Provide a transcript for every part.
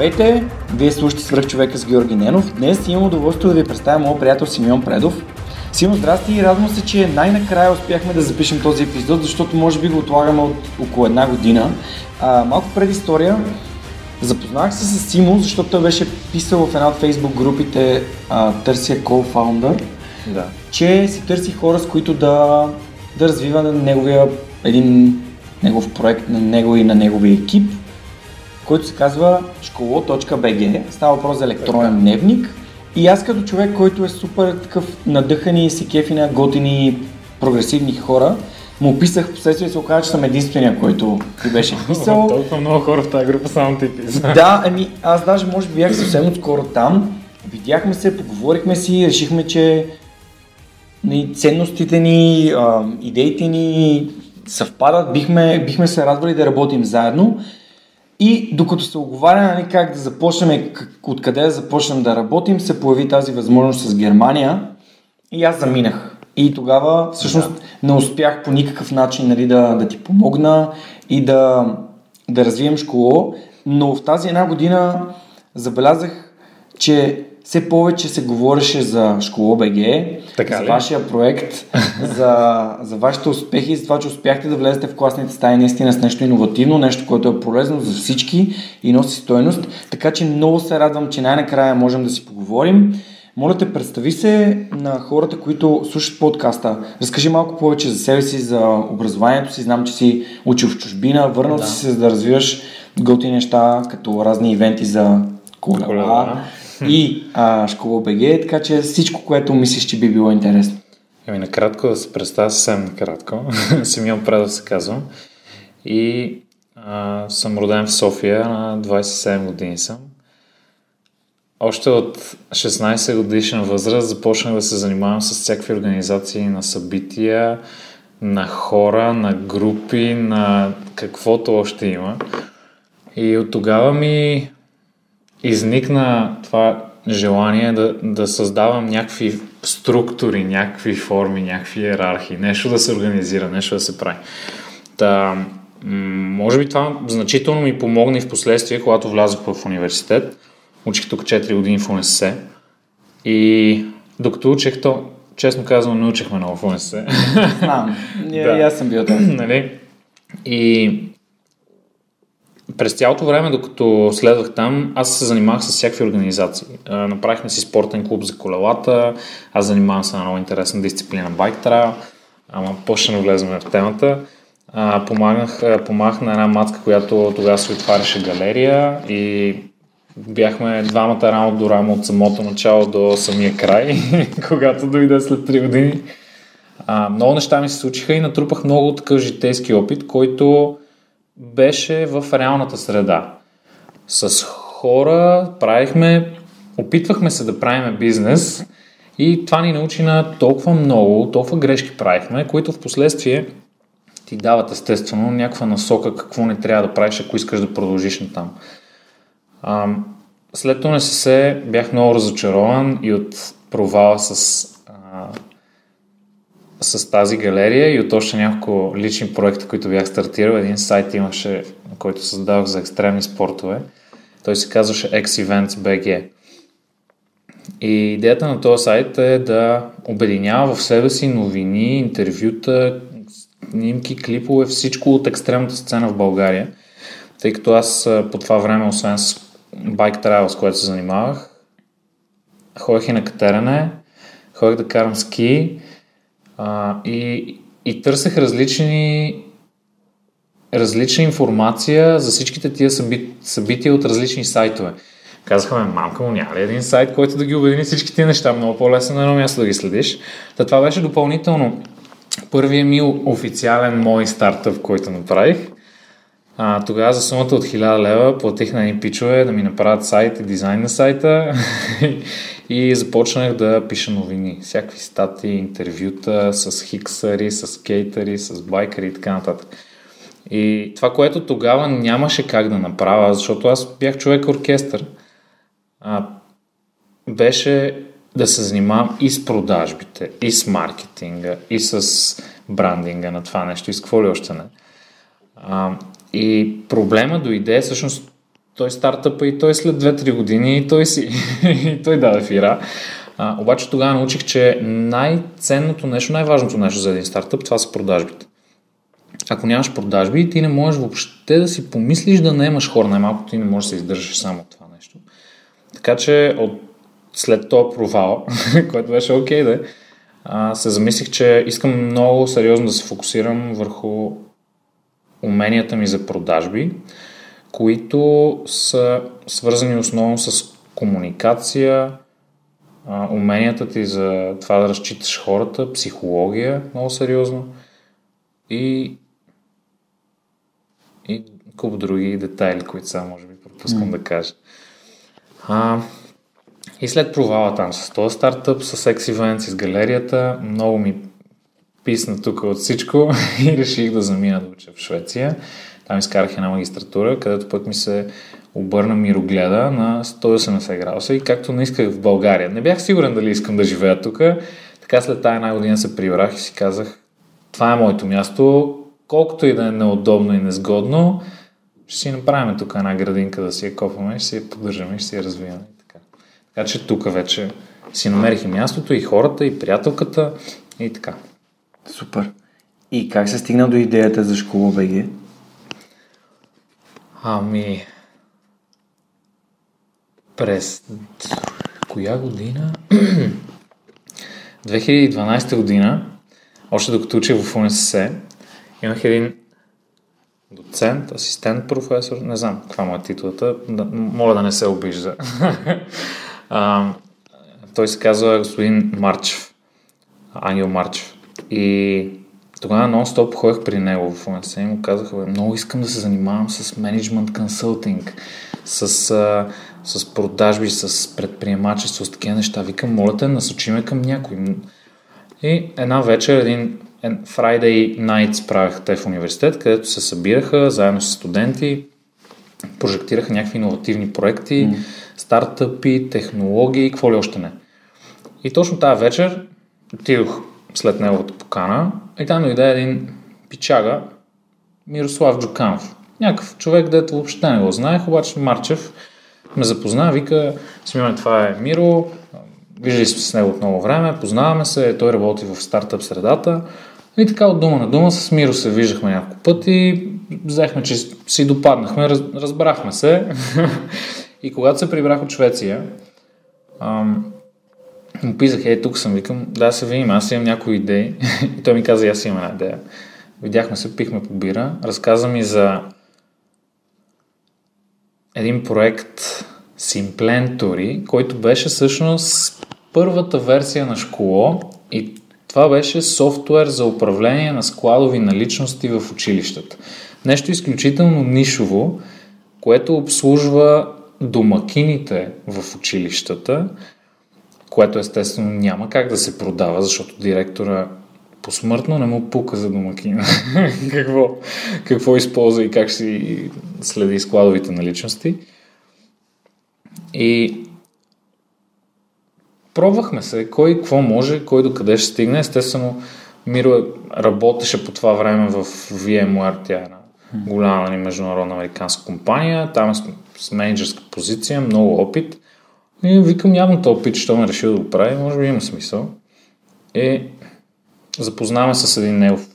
Здравейте! Вие слушате свръх човека с Георги Ненов. Днес имам удоволствие да ви представя моят приятел Симеон Предов. Симон, здрасти и радвам се, че най-накрая успяхме да запишем този епизод, защото може би го отлагаме от около една година. А, малко преди история, запознах се с Симо, защото той беше писал в една от фейсбук групите а, Търся co-founder, Да. че си търси хора, с които да, да развива неговия, един негов проект на него и на неговия екип който се казва школо.bg. Става въпрос за електронен дневник. И аз като човек, който е супер такъв надъхан и се кефи на готини, прогресивни хора, му писах, в последствие се оказа, че съм единствения, който ти беше писал. Толкова много хора в тази група само ти писа. Да, ами аз даже може би бях съвсем отскоро там. Видяхме се, поговорихме си, решихме, че нали, ценностите ни, идеите ни съвпадат, бихме, бихме се радвали да работим заедно. И докато се оговаря нали, как да започнем, откъде да започнем да работим, се появи тази възможност с Германия. И аз заминах. И тогава всъщност не успях по никакъв начин нали, да, да ти помогна и да, да развием школо, но в тази една година забелязах, че все повече се говореше за Школо БГ, Така за ли? вашия проект, за, за вашите успехи, за това, че успяхте да влезете в класните стаи наистина с нещо иновативно, нещо, което е полезно за всички и носи стойност. Така че много се радвам, че най-накрая можем да си поговорим. Моля те, представи се на хората, които слушат подкаста. Разкажи малко повече за себе си, за образованието си. Знам, че си учил в чужбина, върнал Да. си се за да развиваш готини неща, като разни ивенти за колела, Колела. И а, школа БГ, така че всичко, което мислиш, че би било интересно. Ами накратко да се представя съвсем накратко. Симеон Предов се казвам. И а, съм роден в София, на 27 години съм. Още от 16 годишна възраст започнах да се занимавам с всякакви организации на събития, на хора, на групи, на каквото още има. И от тогава ми изникна това желание да, да създавам някакви структури, някакви форми, някакви иерархии, нещо да се организира, нещо да се прави. Та, може би това значително ми помогна и в последствие, когато влязох в университет. Учих тук 4 години в УНСС. И докато учех, то, честно казвам, не учихме много в УНСС. Знам, Да. аз съм бил там. нали? И през цялото време, докато следвах там, аз се занимавах с всякакви организации. Направихме си спортен клуб за колелата, аз занимавам се на много интересна дисциплина байк трайл, ама почна да влезем в темата. А, помагах, помагах на една матка, която тогава се отваряше галерия и бяхме двамата рамо до рамо от самото начало до самия край, когато дойде след 3 години. А, много неща ми се случиха и натрупах много такъв житейски опит, който беше в реалната среда. С хора правихме, опитвахме се да правиме бизнес и това ни научи на толкова много, толкова грешки правихме, които в последствие ти дават естествено някаква насока какво не трябва да правиш, ако искаш да продължиш натам. А, след УНСС бях много разочарован и от провала с с тази галерия и от още няколко лични проекта, които бях стартирал. Един сайт имаше, който създавах за екстремни спортове. Той се казваше X-Events.bg. И идеята на този сайт е да обединява в себе си новини, интервюта, снимки, клипове, всичко от екстремната сцена в България. Тъй като аз по това време, освен с байк трайл, с което се занимавах, ходех и на катерене, ходех да карам ски, а, и, и търсех различни различна информация за всичките тия съби, събития от различни сайтове. Казахме, мамка му няма ли един сайт, който да ги обедини всички тия неща? Много по-лесно на едно място да ги следиш. Та това беше допълнително първият ми официален мой стартъп, който направих. А, тогава за сумата от 1000 лева платих на едни пичове да ми направят сайт и дизайн на сайта и започнах да пиша новини. Всякакви статии, интервюта с хиксари, с кейтери, с байкари и така нататък. И това, което тогава нямаше как да направя, защото аз бях човек оркестър, а, беше да се занимавам и с продажбите, и с маркетинга, и с брандинга на това нещо, и с какво ли още не. А, и проблема дойде, всъщност, той стартъпа и той след 2-3 години и той си, и той даде фира. А, обаче тогава научих, че най-ценното нещо, най-важното нещо за един стартъп, това са продажбите. Ако нямаш продажби, ти не можеш въобще да си помислиш да наемаш хора. Най-малко ти не можеш да се издържаш само това нещо. Така че от след този провал, който беше окей okay, да, се замислих, че искам много сериозно да се фокусирам върху уменията ми за продажби, които са свързани основно с комуникация, уменията ти за това да разчиташ хората, психология, много сериозно и, и куп други детайли, които сега може би пропускам mm. да кажа. А, и след провала там с този стартъп, с X Events, с галерията, много ми писна тук от всичко и реших да замина да уча в Швеция. Там изкарах една магистратура, където пък ми се обърна мирогледа на 180 градуса и както не исках в България. Не бях сигурен дали искам да живея тук. Така след тази една година се прибрах и си казах, това е моето място, колкото и да е неудобно и незгодно, ще си направим тук една градинка да си я копаме, ще си я поддържаме, ще си я развиваме. Така. така че тук вече си намерих и мястото, и хората, и приятелката, и така. Супер. И как се стигна до идеята за школа БГ? Ами, през коя година? 2012 година, още докато учих в УНСС, имах един доцент, асистент, професор, не знам каква му е титлата, да, моля да не се обижда. а, той се казва господин Марчев, Ангел Марчев. И тогава нон-стоп ходех при него в УНС и му казах, много искам да се занимавам с менеджмент консултинг, с, а, с продажби, с предприемачество, с такива неща. Викам, моля те, насочиме към някой. И една вечер, един Friday Nights правеха те в университет, където се събираха заедно с студенти, прожектираха някакви иновативни проекти, mm. стартъпи, технологии, какво ли още не. И точно тази вечер отидох след неговата покана и там дойде един пичага, Мирослав Джуканов. Някакъв човек, дето въобще не го знаех, обаче Марчев ме запозна, вика, смиме, това е Миро, виждали сме с него от много време, познаваме се, той работи в стартъп средата. И така от дума на дума с Миро се виждахме няколко пъти, взехме, че си допаднахме, раз, разбрахме се. и когато се прибрах от Швеция, ам, му писах, е, тук съм, викам, да се видим, аз имам някои идеи. и той ми каза, аз имам една идея. Видяхме се, пихме по бира, разказа ми за един проект Simplentory, който беше всъщност първата версия на школо и това беше софтуер за управление на складови наличности в училищата. Нещо изключително нишово, което обслужва домакините в училищата, което естествено няма как да се продава, защото директора посмъртно не му пука за домакина какво, какво използва и как си следи складовите наличности. И пробвахме се, кой какво може, кой до къде ще стигне. Естествено, Миро работеше по това време в VMware, тя е една голяма нали, международна американска компания, там е с, менеджерска позиция, много опит. И викам, явно този опит, що ме решил да го прави, може би има смисъл. И запознаваме с един негов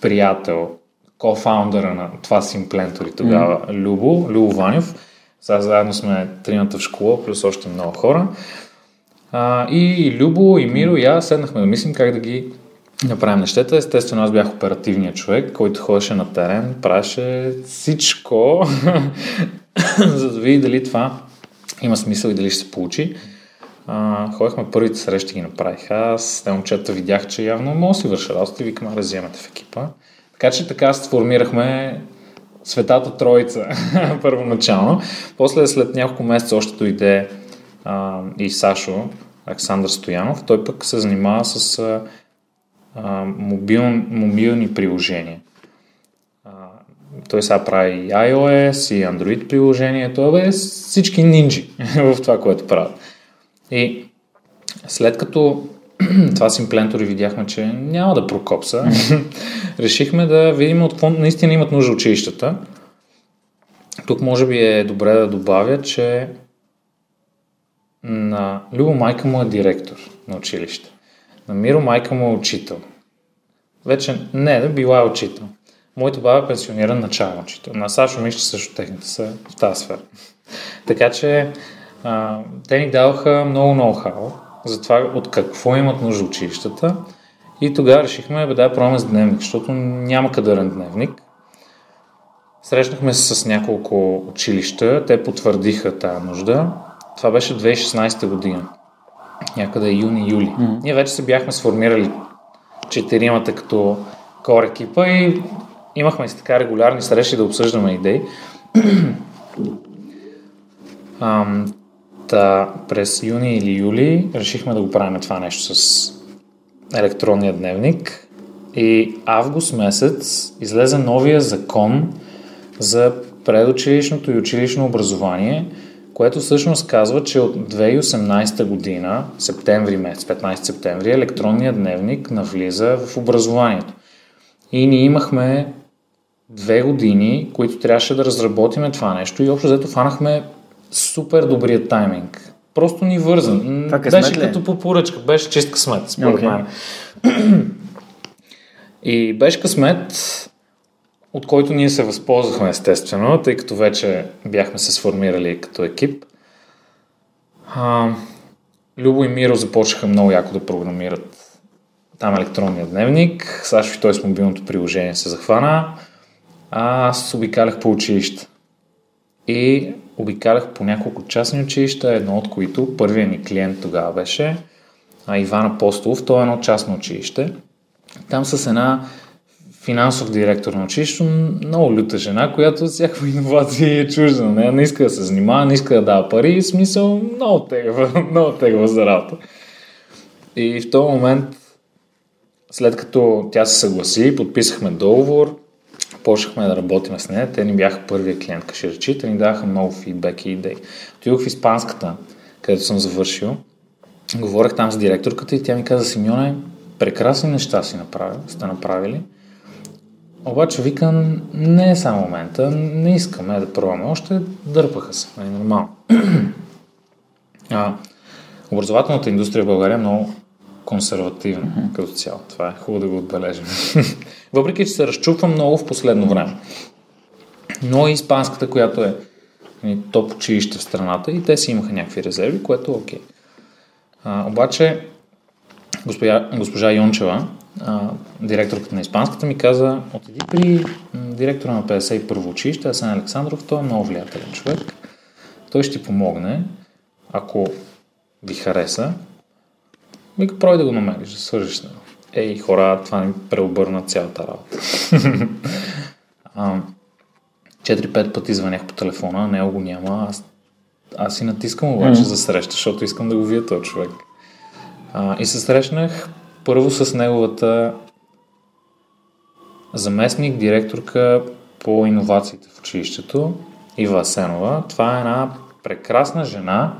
приятел, кофаундъра на това Simplentory тогава, mm. Любо, Любо Ванев. Сега заедно сме тримата в школа, плюс още много хора. А, и Любо, и Миро, и аз седнахме да мислим как да ги направим нещата. Естествено, аз бях оперативният човек, който ходеше на терен, правеше всичко, за да види дали това има смисъл и дали ще се получи. А, ходихме първите срещи ги направих. Аз те момчета видях, че явно мога да си върша работа и викам, да вземете в екипа. Така че така сформирахме Светата Троица първоначално. После след няколко месеца още дойде а, и Сашо, Александър Стоянов. Той пък се занимава с а, мобил, мобилни приложения. Той сега прави и iOS, и Android приложение. Той е всички нинджи в това, което правят. И след като това симплентори видяхме, че няма да прокопса, решихме да видим от какво наистина имат нужда училищата. Тук може би е добре да добавя, че на Любо майка му е директор на училище. На Миро майка му е учител. Вече не, да била е учител. Моята баба е пенсиониран начален учител. На Сашо Мишче също техните са в тази сфера. така че а, те ни даваха много ноу-хау за това от какво имат нужда училищата. И тогава решихме, бе, да пробваме с дневник, защото няма кадърен дневник. Срещнахме се с няколко училища, те потвърдиха тази нужда. Това беше 2016 година, някъде юни-юли. Mm-hmm. Ние вече се бяхме сформирали четиримата като кор екипа и имахме си така регулярни срещи да обсъждаме идеи. Ам, та, през юни или юли решихме да го правим това нещо с електронния дневник и август месец излезе новия закон за предучилищното и училищно образование, което всъщност казва, че от 2018 година, септември месец, 15 септември, електронният дневник навлиза в образованието. И ние имахме две години, които трябваше да разработиме това нещо и общо взето фанахме супер добрия тайминг. Просто ни вързан. Това беше ли? като по поръчка, беше чист късмет, според okay. мен. И беше късмет, от който ние се възползвахме естествено, тъй като вече бяхме се сформирали като екип. А, Любо и Миро започнаха много яко да програмират там електронния дневник. Сашо и той с мобилното приложение се захвана. А аз обикалях по училище. И обикалях по няколко частни училища, едно от които първият ни клиент тогава беше Иван Апостолов. Той е едно частно училище. Там с една финансов директор на училището, много люта жена, която всякаква иновация е чужда. Не, не иска да се занимава, не иска да дава пари, в смисъл много тегва, много тегва за работа. И в този момент, след като тя се съгласи, подписахме договор, почнахме да работим с нея. Те ни бяха първия клиент, речи, те ни даваха много фидбек и идеи. Отидох в Испанската, където съм завършил. Говорех там с директорката и тя ми каза, Симеоне, прекрасни неща си направили, сте направили. Обаче викам, не е само момента, не искаме да пробваме. Още дърпаха се, е нормално. а, образователната индустрия в България е много консервативна mm-hmm. като цяло. Това е хубаво да го отбележим. Въпреки, че се разчупва много в последно време. Но и испанската, която е нали, топ училище в страната и те си имаха някакви резерви, което е окей. А, обаче, госпожа, госпожа Йончева, а, директорката на Испанската, ми каза, отиди при директора на 51 училище, Асен Александров, той е много влиятелен човек. Той ще ти помогне, ако ви хареса, Вика, прой да го намериш, да свържиш него. Ей, хора, това ми преобърна цялата работа. 4-5 пъти звънях по телефона, него го няма. Аз, аз си натискам обаче mm. за среща, защото искам да го видя този човек. А, и се срещнах първо с неговата заместник, директорка по иновациите в училището, Ива Асенова. Това е една прекрасна жена,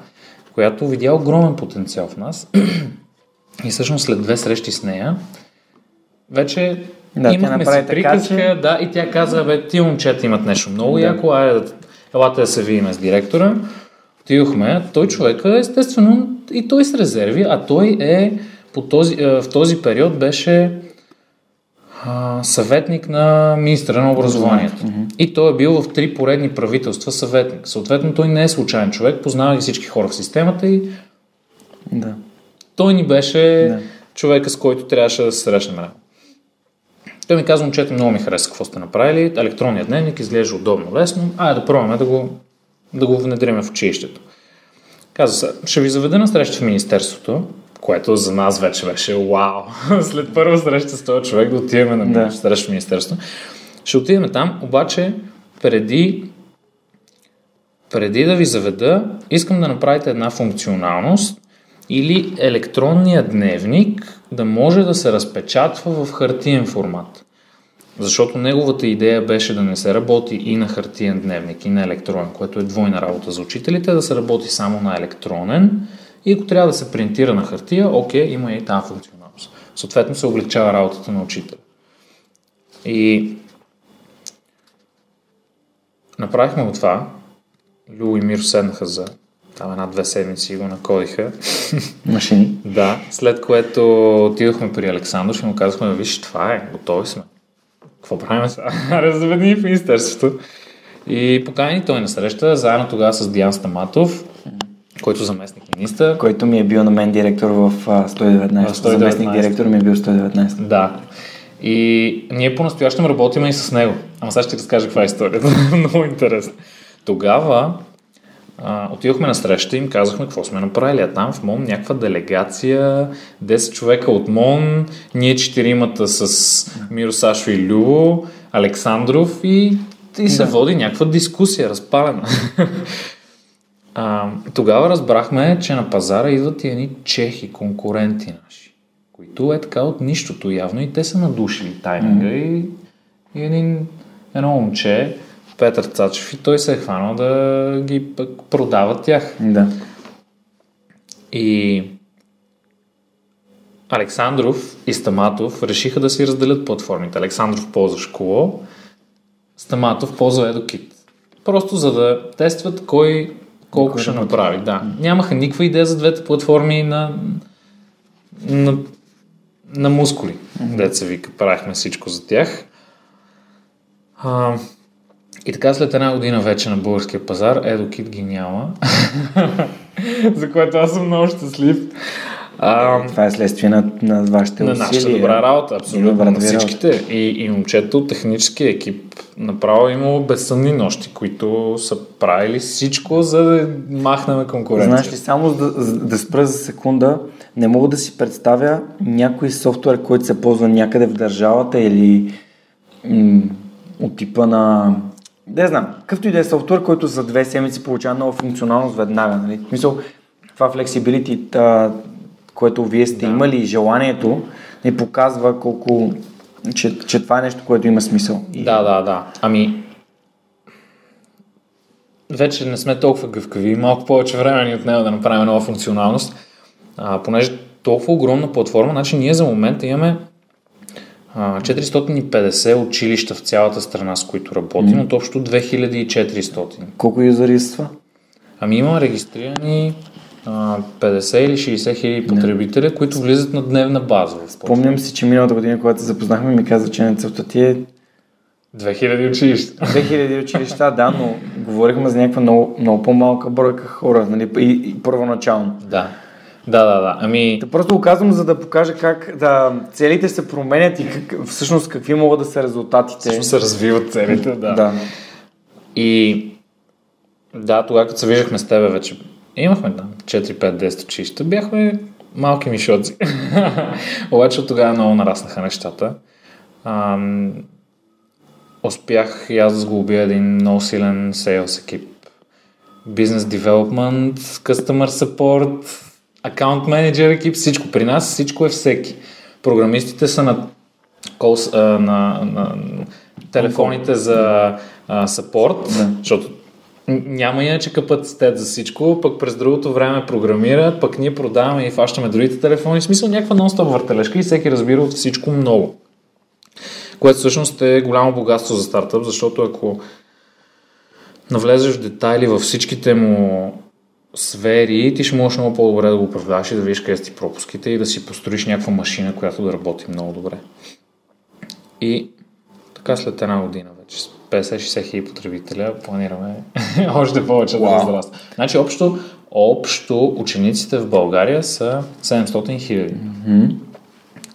която видя огромен потенциал в нас и всъщност след две срещи с нея, вече да, имахме си приказка, че... да, и тя каза, бе, ти момчета имат нещо много да. яко, ай, елате да се видим с директора. Отидохме, той човек естествено и той с резерви, а той е по този, е, в този период беше а, съветник на министра на образованието. Mm-hmm. И той е бил в три поредни правителства съветник. Съответно, той не е случайен човек, познава ги всички хора в системата и да. Той ни беше да. човека, с който трябваше да се срещнем. Той ми каза, момчета, много ми хареса какво сте направили. Електронният дневник изглежда удобно, лесно. Айде да пробваме да го, да го внедриме в училището. Каза се, ще ви заведа на среща в Министерството, което за нас вече беше вау. След първа среща с този човек да отиваме на да. среща в Министерството. Ще отидем там, обаче преди, преди да ви заведа, искам да направите една функционалност или електронния дневник да може да се разпечатва в хартиен формат. Защото неговата идея беше да не се работи и на хартиен дневник, и на електронен, което е двойна работа за учителите, да се работи само на електронен и ако трябва да се принтира на хартия, окей, има и тази функционалност. Съответно се облегчава работата на учителя. И направихме го това. Лю и Миро седнаха за там една-две седмици го накодиха. Машини. да, след което отидохме при Александър и му казахме, виж, това е, готови сме. Какво правим сега? Аре, заведни в Министерството. И покани той на среща, заедно тогава с Диан Стаматов, който заместник министър. Който ми е бил на мен директор в 119. В 119. Заместник директор ми е бил 119. Да. И ние по-настоящем работим и с него. Ама сега ще ти разкажа каква е историята. Много интересно. Тогава а, отидохме на среща и им казахме какво сме направили. А там в МОН някаква делегация, 10 човека от МОН, ние четиримата с Миро Сашо и Любо, Александров и, и се Да. води някаква дискусия, разпалена. а, тогава разбрахме, че на пазара идват и едни чехи, конкуренти наши, които е така от нищото явно и те са надушили тайминга и, и един, едно момче, Петър Цачев и той се е хванал да ги продава тях. Да. И Александров и Стаматов решиха да си разделят платформите. Александров ползва Школо, Стаматов ползва EduKit. Просто за да тестват кой колко ще направи. Да. Нямаха никаква идея за двете платформи на, на, на мускули. Деца вика, правихме всичко за тях. А, и така след една година вече на българския пазар EduKit ги няма. за което аз съм много щастлив. А, Това е следствие на, на вашите на усилия. нашата добра работа, абсолютно. добрата На всичките. И, и момчето от техническия екип направо имало безсънни нощи, които са правили всичко, за да махнем конкуренция. Знаеш ли, само да, да спра за секунда, не мога да си представя някой софтуер, който се ползва някъде в държавата или м- от типа на... Не знам, какъвто и да е софтуер, който за две седмици получава нова функционалност веднага. Нали? В смисъл, това flexibility, което вие сте Да. имали и желанието, ни показва колко... Че, че това е нещо, което има смисъл. Да, да, да. Ами, вече не сме толкова гъвкави, малко повече време ни отнема да направим нова функционалност, а, понеже толкова огромна платформа, значи ние за момента имаме 450 училища в цялата страна, с които работим, от общо 2400. Колко това? Ами има регистрирани а, 50 или 60 хиляди потребителя, които влизат на дневна база. в Помням си, че миналата година, когато се запознахме, ми каза, че целта ти е 2000 училища. 2000 училища, да, но говорихме за някаква много, много по-малка бройка хора, нали, и, и първоначално. Да. Да, да, да. Ами, Та просто го казвам, за да покажа как да, целите се променят и как, всъщност какви могат да са резултатите. всъщност се развиват целите, да. да. И да, тогава като се виждахме с тебе вече, имахме там 4-5-10 училища, бяхме малки мишоци. Обаче от тогава много нараснаха нещата. Ам, успях и аз да сглобя един много силен сейлс екип. Business Development, Customer Support, Account Manager екип, всичко. При нас всичко е всеки. Програмистите са на, call, а, на, на телефоните за а, support, Да. защото няма иначе капацитет за всичко, пък през другото време програмират, пък ние продаваме и фащаме другите телефони. В смисъл някаква нон-стоп въртележка и всеки разбира от всичко много. Което всъщност е голямо богатство за стартъп, защото ако навлезеш в детайли във всичките му сфери, ти ще можеш много по-добре да го управляваш и да видиш къде са ти пропуските и да си построиш някаква машина, която да работи много добре. И така след една година вече с 50-60 хиляди потребителя планираме още повече да Вау. разраства. Значи общо, общо учениците в България са 700 хиляди.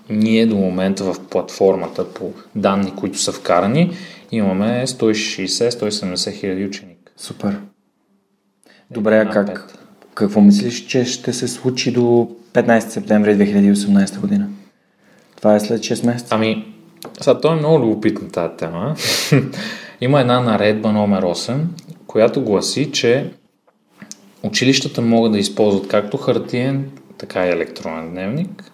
Ние до момента в платформата по данни, които са вкарани, имаме 160-170 хиляди ученик. Супер. Добре, а как? Какво мислиш, че ще се случи до 15 септември 2018 година? Това е след 6 месеца. Ами, сега то е много любопитна тази тема. има една наредба номер 8, която гласи, че училищата могат да използват както хартиен, така и електронен дневник,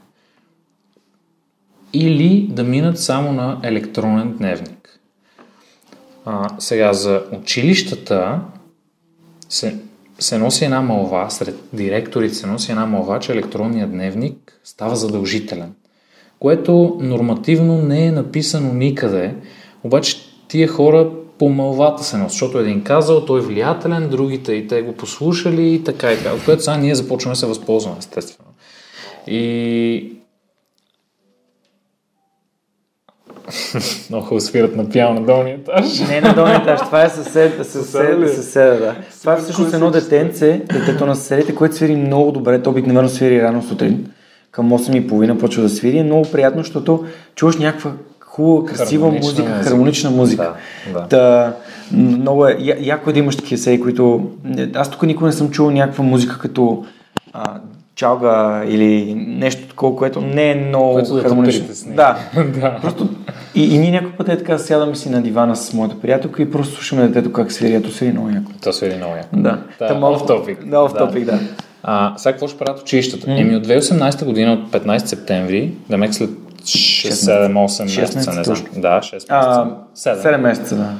или да минат само на електронен дневник. А, сега за училищата се, се носи една малва, сред директорите се носи една малва, че електронният дневник става задължителен. Което нормативно не е написано никъде, обаче тия хора по мълвата се носи, защото един казал, той е влиятелен, другите и те го послушали и така и така. От което сега ние започваме да се възползваме, естествено. И Много хубаво свират на пиано на долния етаж. Не на долния етаж, това е съсед, съсед, съседа, да. Това е всъщност едно детенце, детето на съседите, което свири много добре. То обикновено свири рано сутрин. Към 8.30 почва да свири. Е много приятно, защото чуваш някаква хубава, красива хармонична музика, музика, хармонична музика. Да, да. Та, много е, я, яко е да имаш такива сеи, които... Аз тук никога не съм чувал някаква музика като а, чалга или нещо такова, което не е много което хармонично. Да, да. Просто и, и ние някой път е така сядаме си на дивана с моята приятелка и просто слушаме детето как свири. Ето свири много яко. То свири много яко. Да. да Там, off topic. Да, off topic, да. А, сега какво ще правят училищата? Mm. Еми от 2018 година, от 15 септември, да мек след 6-7-8 месеца, не знам. Да, 6 месеца. А, 7. 7 месеца, да.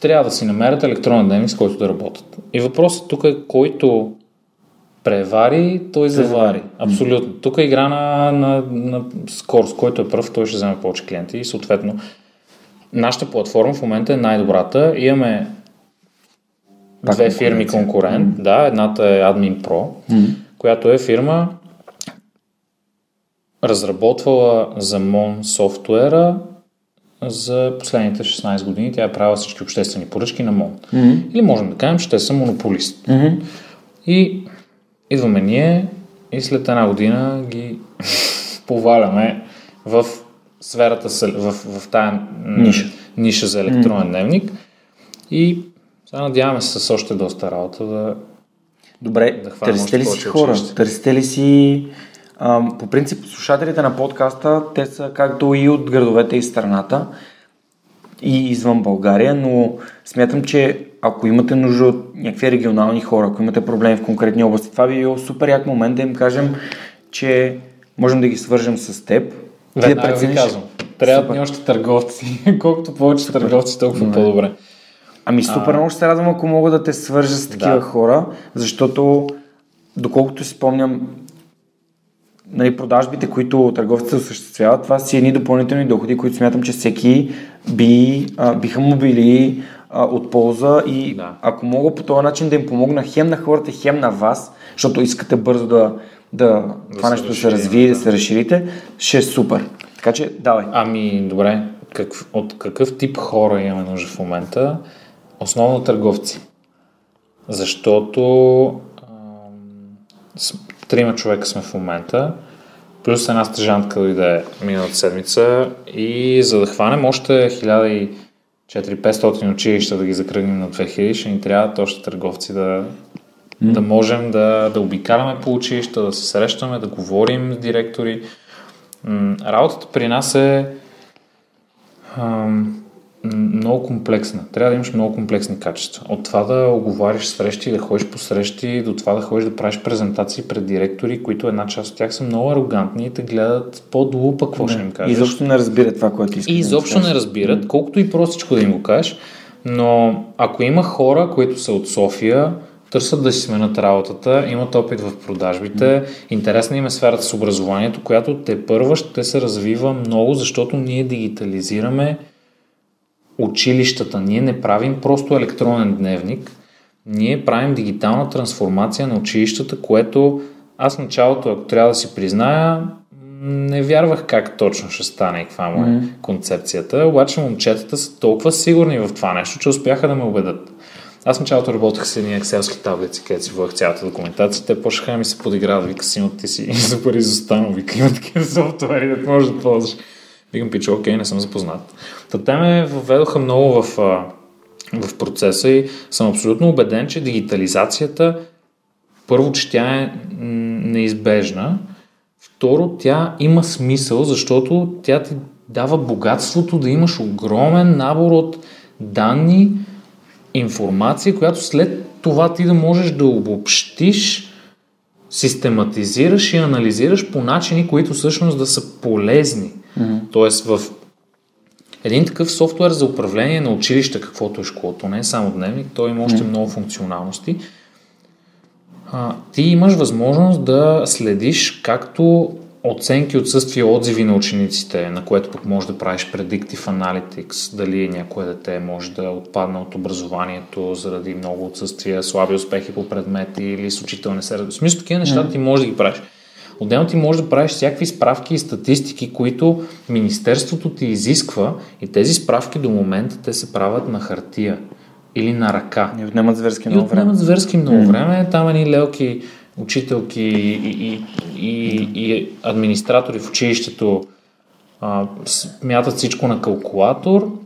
Трябва да си намерят електронен дневник, с който да работят. И въпросът тук е, който превари, той завари. Абсолютно. Тук е игра на, на, на скорост, който е пръв, той ще вземе повече клиенти и съответно нашата платформа в момента е най-добрата. Имаме Пак две фирми конкурент. Mm-hmm. Да, едната е Admin Pro, mm-hmm. която е фирма разработвала за Mon софтуера за последните 16 години. Тя е правила всички обществени поръчки на Mon. Mm-hmm. Или можем да кажем, че те са монополист. Mm-hmm. И идваме ние и след една година ги поваляме в сферата, в, в тая ниша, ниша за електронен дневник и сега надяваме се с още доста работа да Добре, да търсите ли си хора? Училище. Търсите ли си по принцип слушателите на подкаста, те са както и от градовете и страната и извън България, но смятам, че ако имате нужда от някакви регионални хора, ако имате проблеми в конкретни области, това би било супер як момент да им кажем, че можем да ги свържем с теб. Да, да прецениш... казвам. Трябва ни още търговци. Колкото повече супер. търговци, толкова Добре. по-добре. Ами супер много ще се радвам, ако мога да те свържа с такива да. хора, защото доколкото си спомням, нали, продажбите, които търговците осъществяват, това са едни допълнителни доходи, които смятам, че всеки би, а, биха му били а, от полза и да. ако мога по този начин да им помогна хем на хората, хем на вас, защото искате бързо да, да, да това нещо да се развие, да. да се разширите, ще е супер. Така че, давай. Ами, добре. Как, от какъв тип хора имаме нужда в момента? Основно търговци. Защото ам, трима човека сме в момента, плюс една стъжантка дойде миналата седмица и за да хванем още 1000 4-500 училища да ги закръгнем на 2000, ще ни трябват още търговци да, mm. да можем да, да обикаляме по училища, да се срещаме, да говорим с директори. Работата при нас е ам, много комплексна. Трябва да имаш много комплексни качества. От това да оговариш срещи, да ходиш по срещи, до това да ходиш да правиш презентации пред директори, които една част от тях са много арогантни и те гледат под лупа какво ще им кажеш. И изобщо не разбират това, което искат. И изобщо да не разбират, колкото и простичко да им го кажеш. Но ако има хора, които са от София, търсят да си сменят работата, имат опит в продажбите. Интересна им е сферата с образованието, която те първа ще се развива много, защото ние дигитализираме училищата. Ние не правим просто електронен дневник, ние правим дигитална трансформация на училищата, което аз началото, ако трябва да си призная, не вярвах как точно ще стане и каква му е mm-hmm. концепцията, обаче момчетата са толкова сигурни в това нещо, че успяха да ме убедат. Аз началото работех с едни екселски таблици, където си върх цялата документация. Те почнаха ми се подиграват, вика си, ти си супер изостанал, вика има такива софтуери, да можеш да ползваш. Викам, пича, окей, не съм запознат. Та те ме въведоха много в, в процеса и съм абсолютно убеден, че дигитализацията първо, че тя е неизбежна, второ, тя има смисъл, защото тя ти дава богатството да имаш огромен набор от данни, информация, която след това ти да можеш да обобщиш, систематизираш и анализираш по начини, които всъщност да са полезни. Mm-hmm. Тоест в един такъв софтуер за управление на училище, каквото е школото, не е само дневник, той има още mm-hmm. много функционалности. А, ти имаш възможност да следиш както оценки, отсъствие, отзиви на учениците, на което пък може да правиш predictive analytics, дали някое дете може да отпадне от образованието заради много отсъствия, слаби успехи по предмети или с учител не се... В смисъл такива неща mm. ти можеш да ги правиш. Отделно ти можеш да правиш всякакви справки и статистики, които Министерството ти изисква и тези справки до момента те се правят на хартия или на ръка. И отнемат зверски много време. И отнемат зверски много време. Там едни лелки учителки и, и, и, и администратори в училището а, смятат всичко на калкулатор,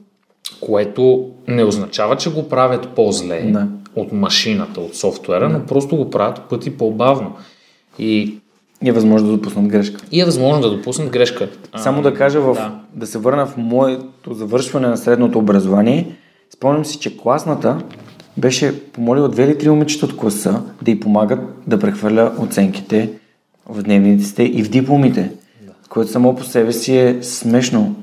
което не означава, че го правят по-зле не. от машината, от софтуера, не. но просто го правят пъти по-бавно. И и е възможно да допуснат грешка. И е възможно да допуснат грешка. Само да кажа, в, да. да се върна в моето завършване на средното образование, спомням си, че класната беше помолила две или три момичета от класа да й помагат да прехвърля оценките в дневниците и в дипломите, да. което само по себе си е смешно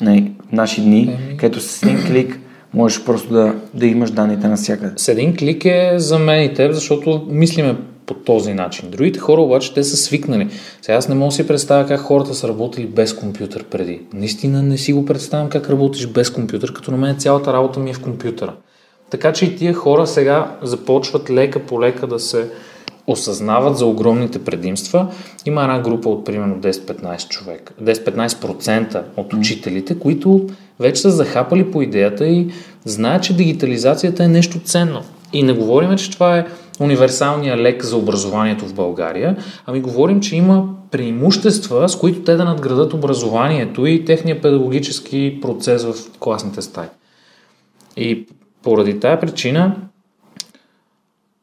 в наши дни, Еми... където с един клик можеш просто да, да имаш данните навсякъде. С един клик е за мен и теб, защото мислиме по този начин. Другите хора обаче те са свикнали. Сега аз не мога да си представя как хората са работили без компютър преди. Наистина не си го представям как работиш без компютър, като на мен цялата работа ми е в компютъра. Така че и тия хора сега започват лека по лека да се осъзнават за огромните предимства. Има една група от примерно 10-15 човека, 10-15% от учителите, които вече са захапали по идеята и знаят, че дигитализацията е нещо ценно. И не говорим, че това е универсалния лек за образованието в България, ами говорим, че има преимущества, с които те да надградат образованието и техния педагогически процес в класните стаи. И поради тая причина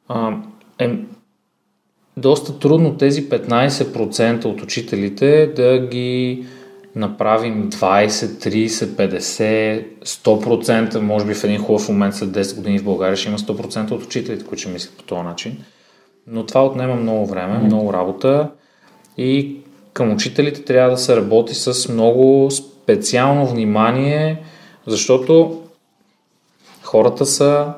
а, е доста трудно тези 15% от учителите да ги направим 20, 30, 50, 100%, може би в един хубав момент след 10 години в България ще има 100% от учителите, които ще мислят по този начин. Но това отнема много време, много работа и към учителите трябва да се работи с много специално внимание, защото хората са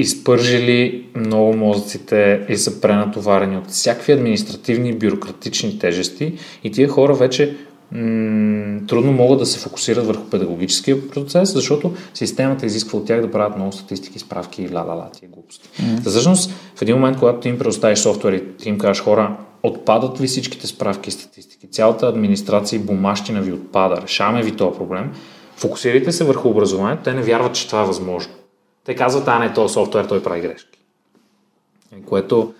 изпържили много мозъците и са пренатоварени от всякакви административни и бюрократични тежести и тия хора вече м- трудно могат да се фокусират върху педагогическия процес, защото системата изисква от тях да правят много статистики, справки и ла-ла-ла, тия глупости. Mm-hmm. всъщност, в един момент, когато ти им предоставиш софтуер и ти им кажеш хора, отпадат ли всичките справки и статистики, цялата администрация и бумащина ви отпада, решаваме ви този проблем, фокусирайте се върху образованието, те не вярват, че това е възможно. Те казват, а не, този софтуер, той прави грешки. Което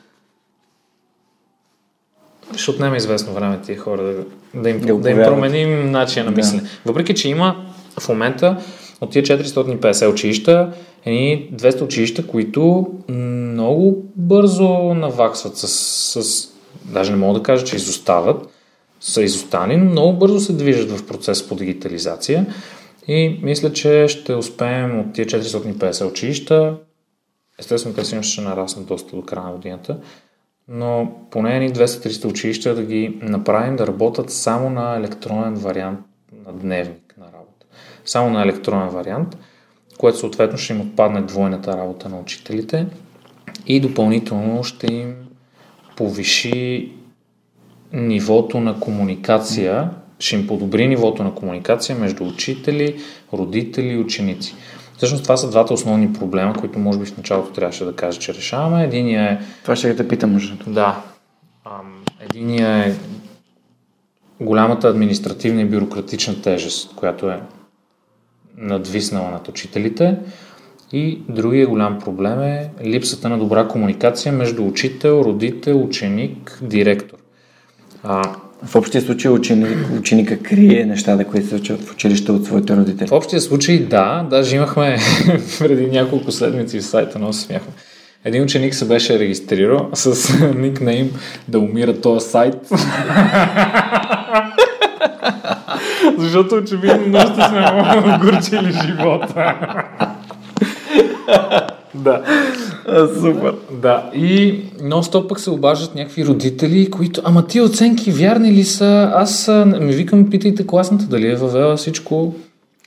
ще отнеме известно време тия хора да, да, им, да, да им променим начин на мислене. Да. Въпреки, че има в момента от тия 450 училища, едни 200 училища, които много бързо наваксват с, с даже не мога да кажа, че изостават, са изостани, но много бързо се движат в процес по дигитализация. И мисля, че ще успеем от тия 450 училища, естествено те ще нараснат доста до края на годината, но поне ни 200-300 училища да ги направим да работят само на електронен вариант на дневник на работа. Само на електронен вариант, което съответно ще им отпадне двойната работа на учителите и допълнително ще им повиши нивото на комуникация ще им подобри нивото на комуникация между учители, родители и ученици. Всъщност това са двата основни проблема, които може би в началото трябваше да кажа, че решаваме. Единия е... Това ще те питам, между Да. Единия е голямата административна и бюрократична тежест, която е надвиснала над учителите. И другия голям проблем е липсата на добра комуникация между учител, родител, ученик, директор. А, в общия случай ученик, ученика крие нещата, които се учат в училище от своите родители. В общия случай да, даже имахме преди няколко седмици в сайта, но се смяхме. Един ученик се беше регистрирал с никнейм да умира този сайт. Защото очевидно много сме много горчили живота. Да. А, супер. Да, и много стоп пък се обаждат някакви родители, които, ама ти оценки вярни ли са? Аз ми викам, питайте класната дали е въвела всичко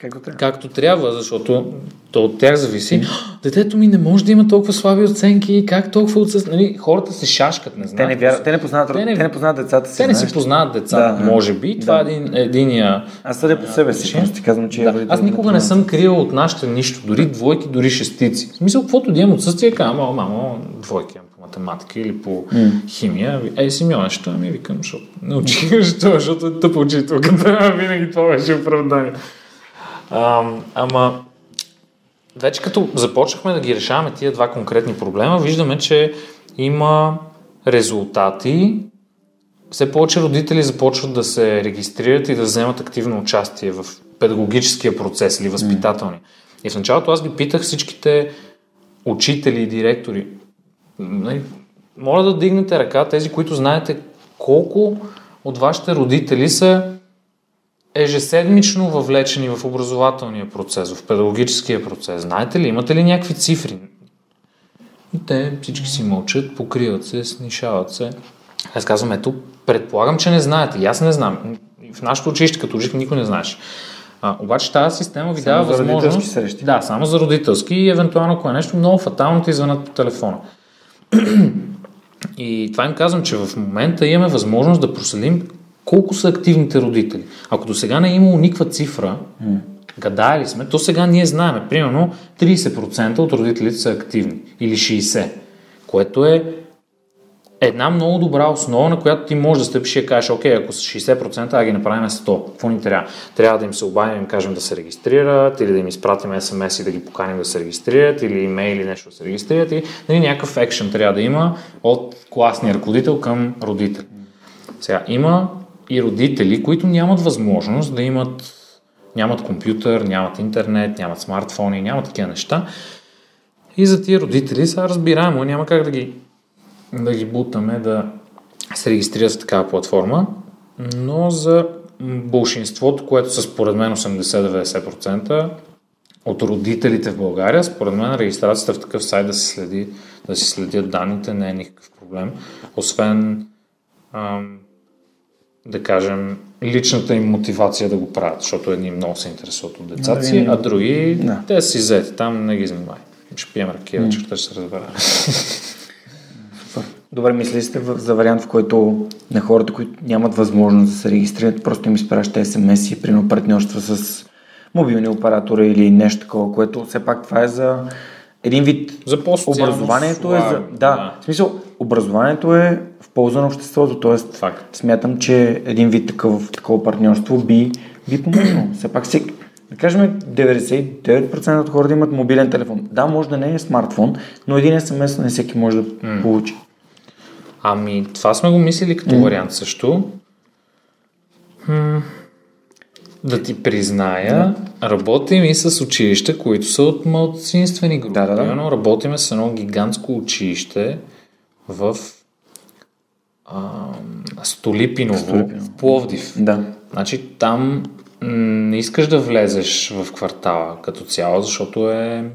Както трябва. както трябва, защото то от тях зависи. Детето ми не може да има толкова слаби оценки, как толкова отсъс... нали, Хората се шашкат, не Те знаят. не, вярват, те не познават, Те те не- не, те не познават децата си. Те не знаеш си познават децата, Да. може би. Това е един, единия... Аз съдя по себе си, просто ти казвам, че Да. родител Аз никога не съм криел от нашите нищо, дори двойки, дори шестици. В смисъл, каквото да имам отсъствие, казвам, мамо, мамо, двойки имам по математика или по химия. Ей, Симеон, що ми викам, защото научих, защо, защото е тъпа учителката. Винаги това беше оправдание. Ам, ама, вече като започнахме да ги решаваме тия два конкретни проблема, виждаме, че има резултати. Все повече родители започват да се регистрират и да вземат активно участие в педагогическия процес или възпитателния. И в началото аз ги питах всичките учители и директори. Нали, Моля да дигнете ръка, тези, които знаете колко от вашите родители са ежеседмично въвлечени в образователния процес, в педагогическия процес. Знаете ли, имате ли някакви цифри? И те всички си мълчат, покриват се, снишават се. Аз казвам, ето, предполагам, че не знаете. И аз не знам. В нашето училище, като учих, никой не знаеше. А, обаче тази система ви Само дава за възможност... срещи. Да, само за родителски и евентуално, ако е нещо много фатално, ти звънат по телефона. И това им казвам, че в момента имаме възможност да проследим колко са активните родители. Ако до сега не е имало никаква цифра, гадали сме, то сега ние знаем. Примерно 30% от родителите са активни или 60%, което е една много добра основа, на която ти можеш да стъпиш и да кажеш, окей, ако са 60%, а ги направим 100. Какво ни трябва? Трябва да им се обадим им кажем да се регистрират, или да им изпратим смс и да ги поканим да се регистрират, или имейл или нещо да се регистрират. И нали, някакъв екшен трябва да има от класния ръководител към родител. Сега, има и родители, които нямат възможност да имат нямат компютър, нямат интернет, нямат смартфони, нямат такива неща. И за тия родители са разбираемо, няма как да ги да ги бутаме да се регистрират в такава платформа, но за большинството, което са според мен 80-90% от родителите в България, според мен регистрацията в такъв сайт да се следи, да си следят данните не е никакъв проблем, освен ам, да кажем личната им мотивация да го правят, защото едни много се интересуват от децата си, а други Да. те си взети, там не ги занимай. Ще пием ракия, вечерта ще се разберем. Добре, мисли сте за вариант, в който на хората, които нямат възможност да се регистрират, просто им изпраща смс и примерно партньорства с мобилни оператори или нещо такова, което все пак това е за един вид За по-социално образованието е за... Да, да. в смисъл, образованието е полза на обществото, т.е. Факт. смятам, че един вид такъв, такова партньорство би, би помогнало. Все пак всеки, да кажем 99% от хората имат мобилен телефон. Да, може да не е смартфон, но един смс не всеки може да получи. Ами, това сме го мислили като вариант също. М, да ти призная, работим и с училища, които са от малцинствени групи. Да, да, да. Работиме с едно гигантско училище в а, Столипиново, Столипиново. в Пловдив. Да. Значи там не искаш да влезеш в квартала като цяло, защото е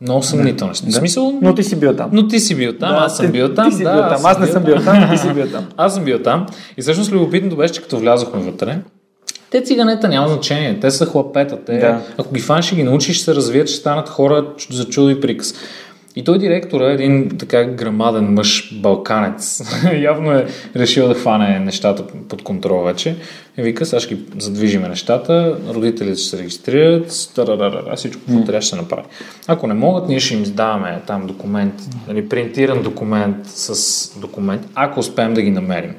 много съмнително. В смисъл, Но ти си бил там. но ти си бил там, Да, аз съм бил там. Ти си да, бил там. Аз не съм бил там, ти си бил там. Аз съм бил там. И всъщност любопитното беше, че като влязохме вътре, те циганета няма значение. Те са хлапета. Те, Да. Ако ги фанеш и ги научиш, ще се развият, ще станат хора за чудо и приказ. И той директора, един така грамаден мъж, балканец, явно е решил да хване нещата под контрол вече. И вика, сега ще задвижиме нещата, родителите ще се регистрират, всичко, какво трябва ще се направи. Ако не могат, ние ще им издаваме там документ, нали, принтиран документ с документ, ако успеем да ги намерим.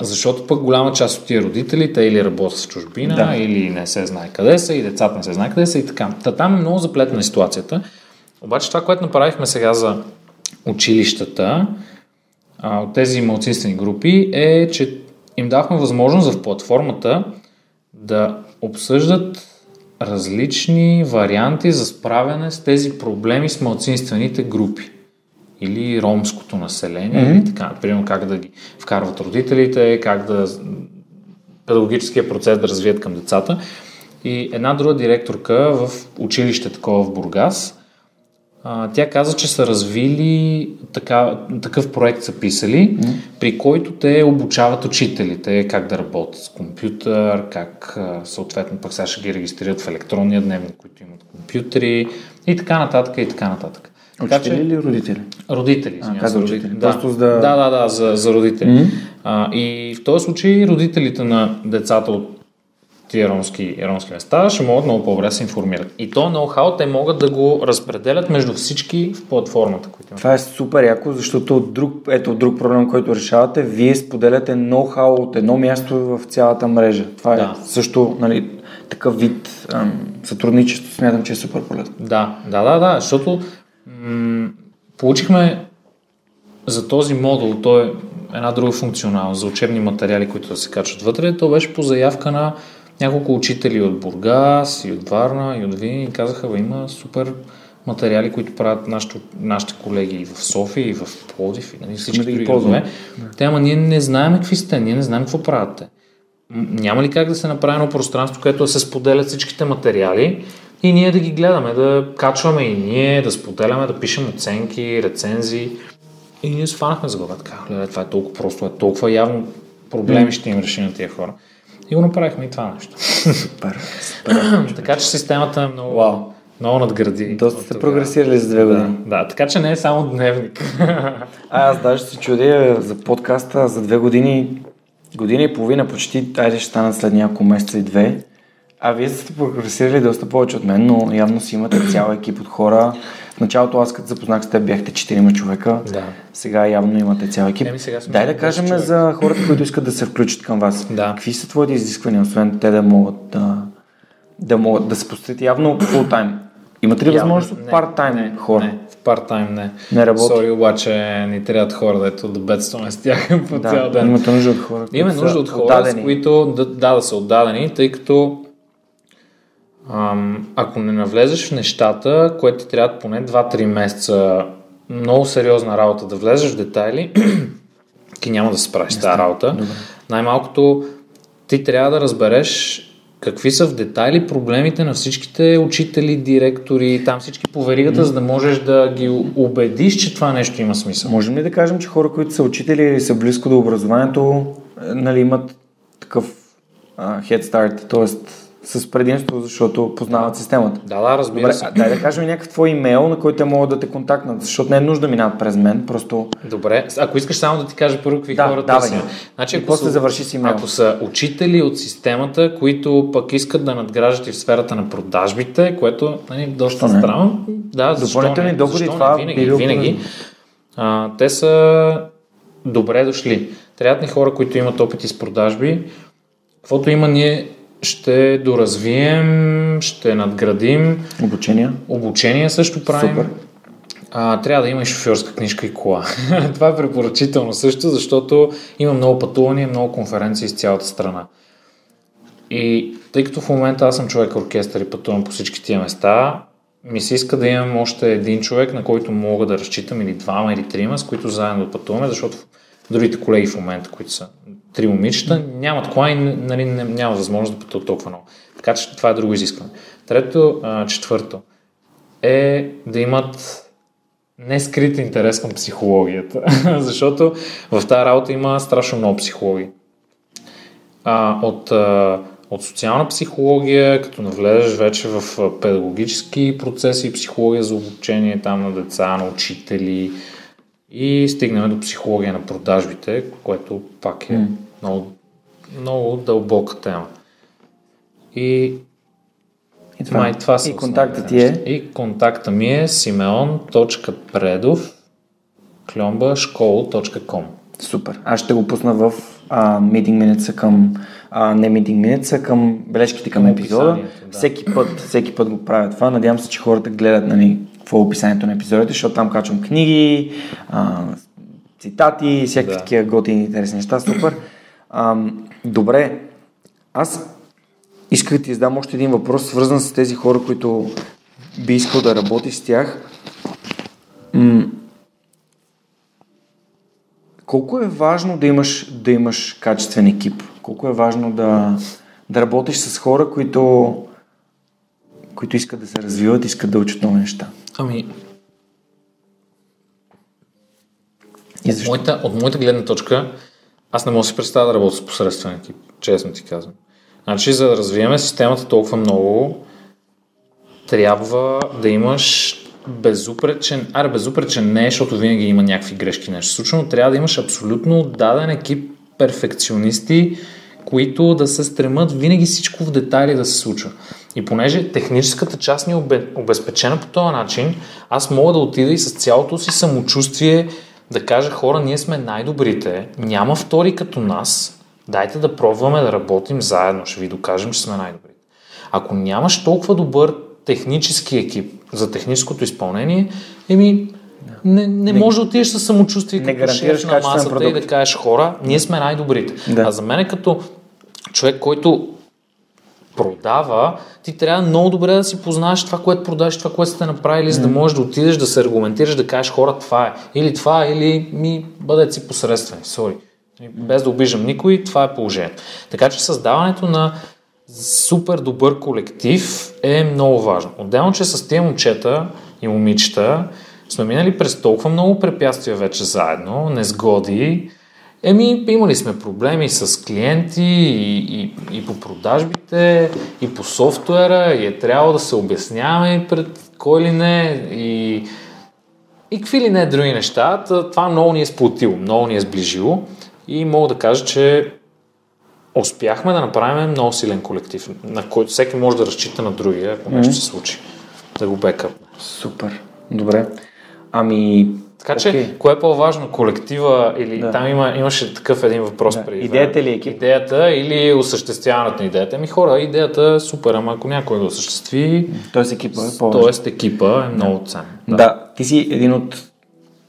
Защото пък голяма част от тия родители, те или работят в чужбина, Да. или не се знае къде са, и децата не се знае къде са и така. Та там е много заплетена ситуацията. Обаче това, което направихме сега за училищата, а, от тези малцинствени групи, е, че им дахме възможност в платформата да обсъждат различни варианти за справяне с тези проблеми с малцинствените групи или ромското население, mm-hmm. или така, примерно как да ги вкарват родителите, как да педагогическия процес да развият към децата. И една друга директорка в училище такова в Бургас, а, тя каза, че са развили така, такъв проект са писали, mm. при който те обучават учителите как да работят с компютър, как съответно пък сега ще ги регистрират в електронния дневник, които имат компютри и така нататък и така нататък. Учители или родители? Родители. А, каза родители. Да. Просто за да... Да, да, да, за, за родители. Mm-hmm. А, и в този случай родителите на децата от тия ромски, ромски места ще могат много по-добре да се информират. И то ноу-хау те могат да го разпределят между всички в платформата. Които имат. Това е супер яко, защото друг, ето друг проблем, който решавате, вие споделяте ноу-хау от едно място в цялата мрежа. Това е Да. също нали, такъв вид ам, сътрудничество, смятам, че е супер полезно. Да, да, да, да, защото м- получихме за този модул, той е една друга функционалност за учебни материали, които да се качват вътре. То беше по заявка на няколко учители от Бургас и от Варна и от Вин и казаха, бе, има супер материали, които правят нашите, нашите колеги и в София, и в Плодив, и нали, всички да ги други ползваме. Те, ама ние не знаем какви сте, ние не знаем какво правите. М- Няма ли как да се направи едно пространство, което да се споделят всичките материали и ние да ги гледаме, да качваме и ние, да споделяме, да пишем оценки, рецензии. И ние се фанахме за глава. Така, това е толкова просто, е толкова явно проблеми ще им реши на тия хора. И го направихме и това нещо. Супер, супер. така че системата е много, Вау. много надгради. Доста сте прогресирали за две години. Да, да, така че не е само дневник. А, аз даже се чудя за подкаста за две години, година и половина почти, айде ще станат след няколко месеца и две. А вие сте прогресирали доста повече от мен, но явно си имате цял екип от хора. В началото аз като запознах с теб бяхте 4 човека. Да. Сега явно имате цял екип. Еми, сега Дай да 10 кажем човека. за хората, които искат да се включат към вас. Да. Какви са твоите изисквания, освен те да могат да, да, могат да се посетят явно full time? Имате ли възможност от не, хора? Не, в part-time не. Не работи. Сори, обаче ни трябват хора, дето да бедстваме с тях по Да, цял ден. имате нужда от хора. които Имаме нужда от хора, отдадени. с които да, да, да са отдадени, тъй като ако не навлезеш в нещата, което ти трябва поне 2-3 месеца много сериозна работа да влезеш в детайли, ти няма да се справиш с тази работа. Добре. Най-малкото ти трябва да разбереш какви са в детайли проблемите на всичките учители, директори, там всички по веригата, за да можеш да ги убедиш, че това нещо има смисъл. Можем ли да кажем, че хора, които са учители или са близко до образованието, е, нали, имат такъв а, head start, т.е. с предимство, защото познават системата? Да, да, разбира Добре, се. дай да кажем някакъв твой имейл, на който те могат да те контактнат, защото не е нужда да минават през мен, просто Добре, ако искаш само да ти кажа първо какви Да, хора давай. търсим. Значи, И ако после са, завърши с имейл. Ако са учители от системата, които пък искат да надграждат и в сферата на продажбите, което нали, доста странно. Да, Допълнителни доходи, това? Винаги, би било винаги. А, те са добре дошли. Трябват ни хора, които имат опити с продажби. Каквото има, ние ще доразвием, ще надградим. обучения. Обучение също правим. Супер. А, трябва да има и шофьорска книжка и кола. Това е препоръчително също, защото има много пътувания, много конференции с цялата страна. И тъй като в момента аз съм човек оркестър и пътувам по всички тия места, ми се иска да имам още един човек, на който мога да разчитам, или двама, или трима, с които заедно да пътуваме, защото другите колеги в момента, които са три момичета, нямат кола и нали, няма възможност да пътуват толкова много. Така че това е друго изискване. Трето, четвърто е да имат не скрит интерес към психологията, защото в тази работа има страшно много психологии. А, от, а, от социална психология, като навлезеш вече в педагогически процеси, психология за обучение там на деца, на учители и стигнем до психология на продажбите, което пак е много, много дълбока тема. И И това, и това и контактът ти е И контакта ми е simeon.predov кломба.школ.com Супер. Аз ще го пусна в а, Meeting Minutes към а, не Meeting Minutes, към бележките към Към епизода. да. Всеки път, всеки път го правя това. Надявам се, че хората гледат нали, какво е описанието на епизодите, защото там качвам книги, а, цитати, всякакви Да. такива готини интересни неща. Супер. А, добре, аз исках да ти задам още един въпрос, свързан с тези хора, които би искал да работиш с тях. М- колко е важно да имаш, да имаш качествен екип? Колко е важно да, да работиш с хора, които, които искат да се развиват, искат да учат нови неща? Ами, И от моята, от моята гледна точка, аз не мога да си представя да работя с посредствен екип, честно ти казвам. Значи, за да развиеме системата толкова много, трябва да имаш безупречен, аре безупречен не, защото винаги има някакви грешки нещо случва, но трябва да имаш абсолютно даден екип перфекционисти, които да се стремат винаги всичко в детайли да се случва. И понеже техническата част ни е обе- обезпечена по този начин, аз мога да отида и с цялото си самочувствие да кажа хора, ние сме най-добрите, няма втори като нас, дайте да пробваме да работим заедно, ще ви докажем, че сме най-добрите. Ако нямаш толкова добър технически екип за техническото изпълнение, еми, не, не, може да отидеш със самочувствие не като шеф на масата и продукт. да кажеш хора, ние сме най-добрите. Да. А за мен е като човек, който продава, ти трябва много добре да си познаеш това, което продаваш, това, което сте направили, за да можеш да отидеш да се аргументираш, да кажеш хора, това е. Или това, или ми бъдете си посредствени. Сори. Без да обиждам никой, това е положението. Така че създаването на супер добър колектив е много важно. Отделно, че с тези момчета и момичета сме минали през толкова много препятствия вече заедно, незгоди, Еми, имали сме проблеми с клиенти и, и, и по продажбите, и по софтуера, и е трябвало да се обясняваме пред кой ли не, и, и какви ли не други неща. Това много ни е сплотило, много ни е сближило и мога да кажа, че успяхме да направим много силен колектив, на който всеки може да разчита на другия, ако нещо се случи, да го бекъпне. Супер. Добре. Ами, Така че, окей. кое е по-важно, колектива или Да. там има, имаше такъв един въпрос Да. преди. Идеята ли е екип? Идеята или осъществяването на идеята. Ми хора, идеята е супер, ама ако някой го осъществи, Тоест екипа е по т.е. екипа е много ценен. Да. ти си един от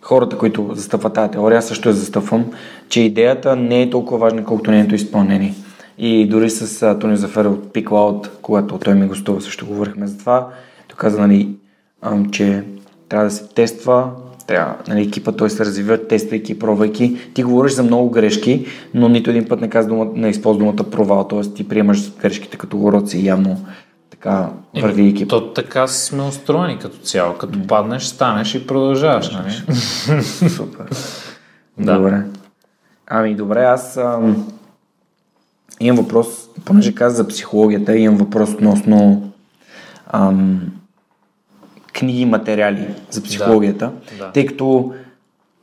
хората, които застъпват тази теория. Аз също я застъпвам, че идеята не е толкова важна, колкото нейното изпълнение. И дори с Тони Зафер от Peak Cloud, когато той ми гостува, също говорихме за това. Той каза, нали, че трябва да се тества, трябва, нали, екипа той се развива, тествайки, пробвайки. Ти говориш за много грешки, но нито един път не, каза дума, не използва думата провал, т.е. ти приемаш грешките като уроци, явно така върви екипа. То така сме устроени като цяло. Като паднеш, станеш и продължаваш. Нали? Супер. Да. Добре. Ами добре, аз ам, имам въпрос, понеже каза за психологията, имам въпрос относно ам, книги и материали за психологията, Да. тъй като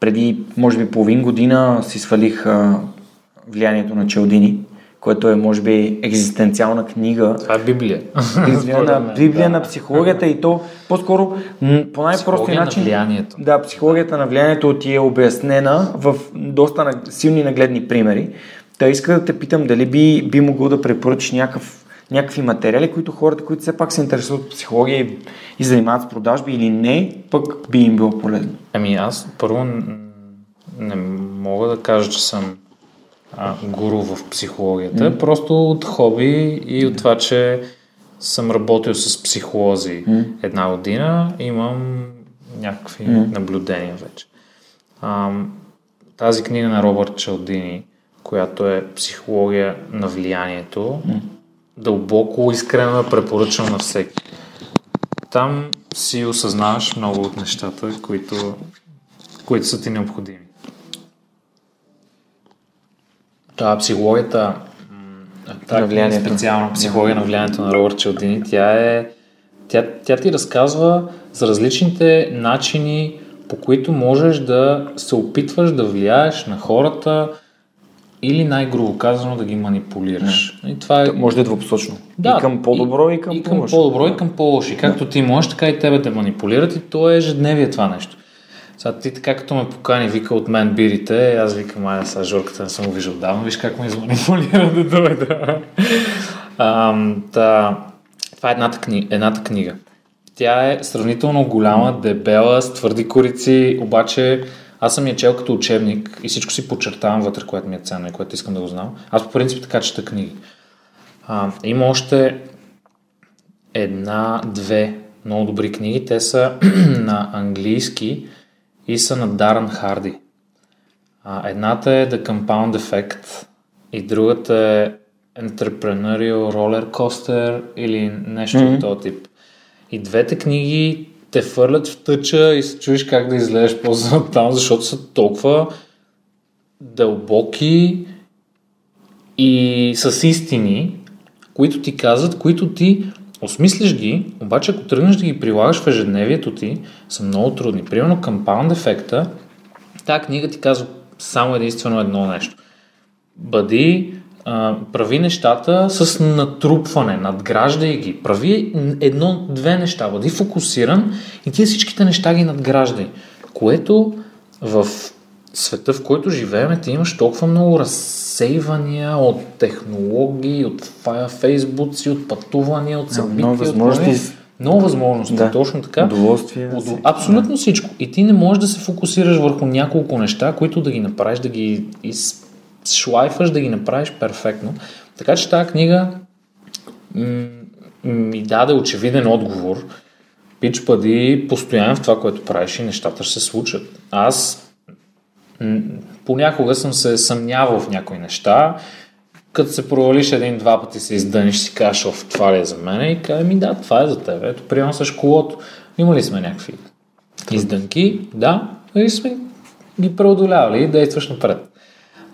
преди, може би, половин година си свалих а, влиянието на Челдини, което е, може би, екзистенциална книга, Това е Библия. Библия на, Според мен, Библия да. на психологията и то по-скоро по най-простия Психология на начин. влиянието. Да, психологията на влиянието ти е обяснена в доста силни нагледни примери. Та иска да те питам дали би, би могъл да препоръчаш някакъв, някакви материали, които хората, които все пак се интересуват от психология и, и занимават с продажби или не, пък би им било полезно. Ами аз първо не мога да кажа, че съм а, гуру в психологията, mm. просто от хоби и от това, че съм работил с психолози mm. една година, имам някакви mm. наблюдения вече. А, тази книга на Робърт Чалдини, която е психология на влиянието, mm. Дълбоко искрено я препоръчвам на всеки. Там си осъзнаваш много от нещата, които, които са ти необходими. Та психологията, та На влиянието. специална психология на влиянието на Робърт Челдини, тя е тя, тя ти разказва за различните начини, по които можеш да се опитваш да влияеш на хората или най-грубо казано да ги манипулираш. И това е Може да е двупосочно. и към по-добро, и, към, и към по-добро, и към по-лошо. И Както ти можеш, така и тебе те манипулират и то е ежедневие това нещо. Сега ти така като ме покани, вика от мен бирите, аз викам, айде сега Жорката не съм го виждал давно, виж как ме изманипулира да дойда. Ам, та, това е едната, кни, едната книга. Тя е сравнително голяма, дебела, с твърди корици, обаче аз съм я чел като учебник и всичко си подчертавам вътре, което ми е ценно и което искам да го знам. Аз по принцип така чета книги. А, има още една-две много добри книги. Те са на английски и са на Дарън Харди. А, едната е The Compound Effect и другата е Entrepreneurial Roller Coaster или нещо mm-hmm. от този тип. И двете книги те фърлят в тъча и се чуеш как да излезеш по там, защото са толкова дълбоки и с истини, които ти казват, които ти осмислиш ги, обаче ако тръгнеш да ги прилагаш в ежедневието ти, са много трудни. Примерно Compound ефекта, тази книга ти казва само единствено едно нещо. Бъди, а, прави нещата с натрупване, надграждай ги. Прави едно-две неща, бъди фокусиран и ти всичките неща ги надграждай. Което в света, в който живеем, ти имаш толкова много разсейвания от технологии, от фейсбуци, от пътувания, от събития. Много възможности. Много възможности, да. точно така. Удоволствие. Удов... Абсолютно да. всичко. И ти не можеш да се фокусираш върху няколко неща, които да ги направиш, да ги шлайфаш, да ги направиш перфектно. Така че тази книга м- ми даде очевиден отговор. Пич бъди постоянен в това, което правиш и нещата ще се случат. Аз понякога съм се съмнявал в някои неща, като се провалиш един-два пъти се издъниш, си кажеш, оф, това ли е за мен? И кажа, ми да, това е за теб. Ето, приема с колото. Има ли сме някакви издънки? Да, и сме ги преодолявали и действаш напред.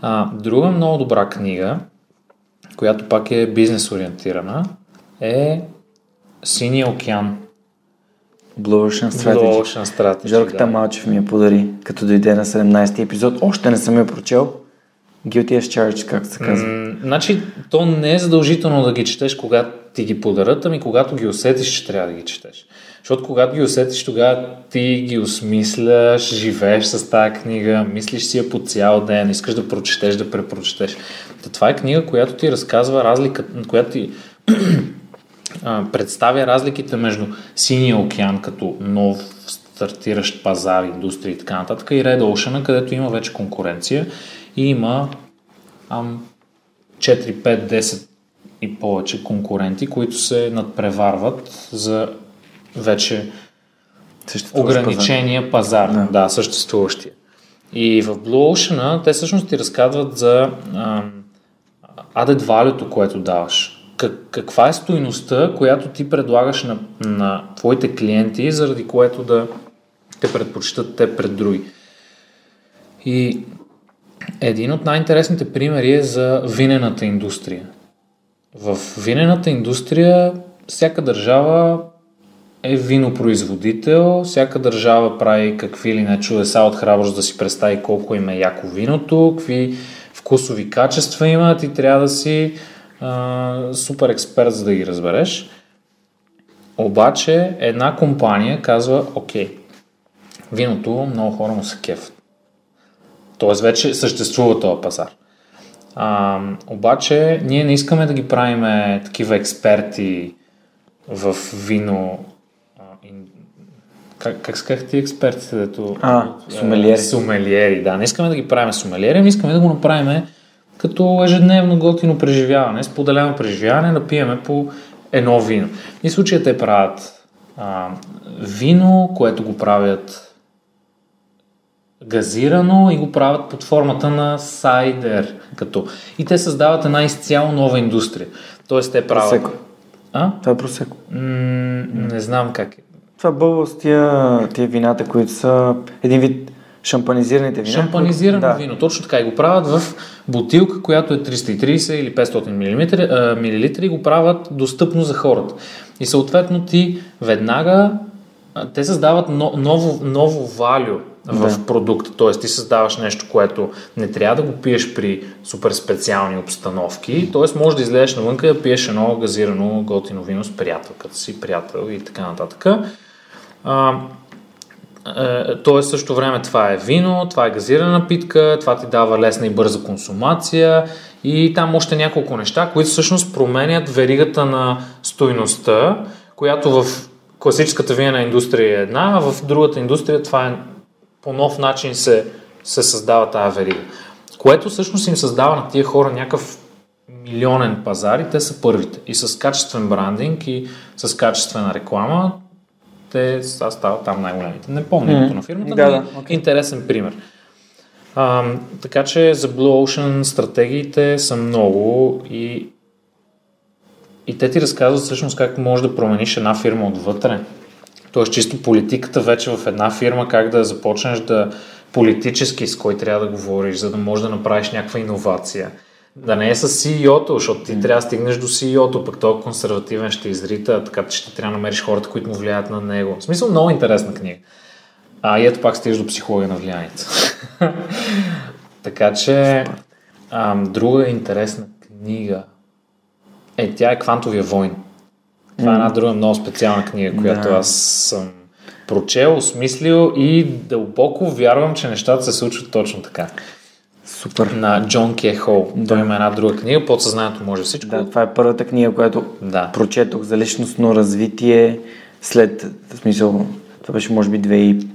А, друга много добра книга, която пак е бизнес ориентирана, е Синия океан Blue Ocean Strategy. Blue Ocean Strategy Жорката да. Малчев ми я подари, като дойде на 17-ти епизод. Още не съм я прочел. Guilty as charged, както се казва. М- значи, то не е задължително да ги четеш, когато ти ги подарат, ами когато ги усетиш, че трябва да ги четеш. Защото когато ги усетиш, тогава ти ги осмисляш, живееш с тази книга, мислиш си я по цял ден, искаш да прочетеш, да препрочетеш. Та това е книга, която ти разказва разлика, която ти представя разликите между Синия океан като нов стартиращ пазар, индустрия и така нататък и Red Ocean, където има вече конкуренция и има ам, 4, 5, 10 и повече конкуренти, които се надпреварват за вече ограничения пазар, пазар да. да, съществуващия. И в Blue Ocean те всъщност ти разказват за added value което даваш как, каква е стоиността, която ти предлагаш на, на твоите клиенти, заради което да те предпочитат те пред други. И един от най-интересните примери е за винената индустрия. В винената индустрия всяка държава е винопроизводител, всяка държава прави какви ли не чудеса от храброст да си представи колко им е яко виното, какви вкусови качества имат и трябва да си а, супер експерт, за да ги разбереш. Обаче една компания казва, окей, виното много хора му се кеф. Тоест вече съществува този пазар. А, обаче ние не искаме да ги правим такива експерти в вино. Как, как сказах ти експертите? Дето, а, сумелиери. Сумелиери, да. Не искаме да ги правим сумелиери, ами искаме да го направим като ежедневно готино преживяване, споделено преживяване, да пиеме по едно вино. И случая те правят а, вино, което го правят газирано и го правят под формата на сайдер. Като. И те създават една изцяло нова индустрия. Тоест те правят... Просеко. А? Това е просеко. М- не знам как е. Това бълва с тия, тия вината, които са един вид Шампанизираните вина? Шампанизирано да. вино, точно така. И го правят в бутилка, която е 330 или 500 мл, и го правят достъпно за хората. И съответно ти веднага те създават ново, ново валю в да. продукта. Т.е. ти създаваш нещо, което не трябва да го пиеш при супер специални обстановки. Т.е. може да излезеш навънка и да пиеш едно газирано готино вино с приятелката си, приятел и така нататък. А, е, то е също време това е вино, това е газирана напитка, това ти дава лесна и бърза консумация и там още няколко неща, които всъщност променят веригата на стойността, която в класическата винена индустрия е една, а в другата индустрия това е по нов начин се, се създава тази верига. Което всъщност им създава на тия хора някакъв милионен пазар и те са първите. И с качествен брандинг и с качествена реклама те стават там най-големите. Не помня mm-hmm. на фирмата, да, но да, okay. интересен пример. А, така че за Blue Ocean стратегиите са много и, и те ти разказват всъщност как можеш да промениш една фирма отвътре. Тоест чисто политиката вече в една фирма, как да започнеш да политически с кой трябва да говориш, за да можеш да направиш някаква иновация. Да не е с CEO-то, защото ти трябва да стигнеш до CEO-то, пък той консервативен ще изрита, така че ще трябва да намериш хората, които му влияят на него. В смисъл, много интересна книга. А и ето пак стигаш до психология на влиянието. така че, а, друга интересна книга. Е, тя е Квантовия войн. Това е една друга много специална книга, която Да. аз съм прочел, осмислил и дълбоко вярвам, че нещата се случват точно така. Супер. На Джон Ке Хол. Той има една друга книга, Подсъзнанието може всичко. Да, това е първата книга, която Да. прочетох за личностно развитие след, в смисъл, това беше може би 2000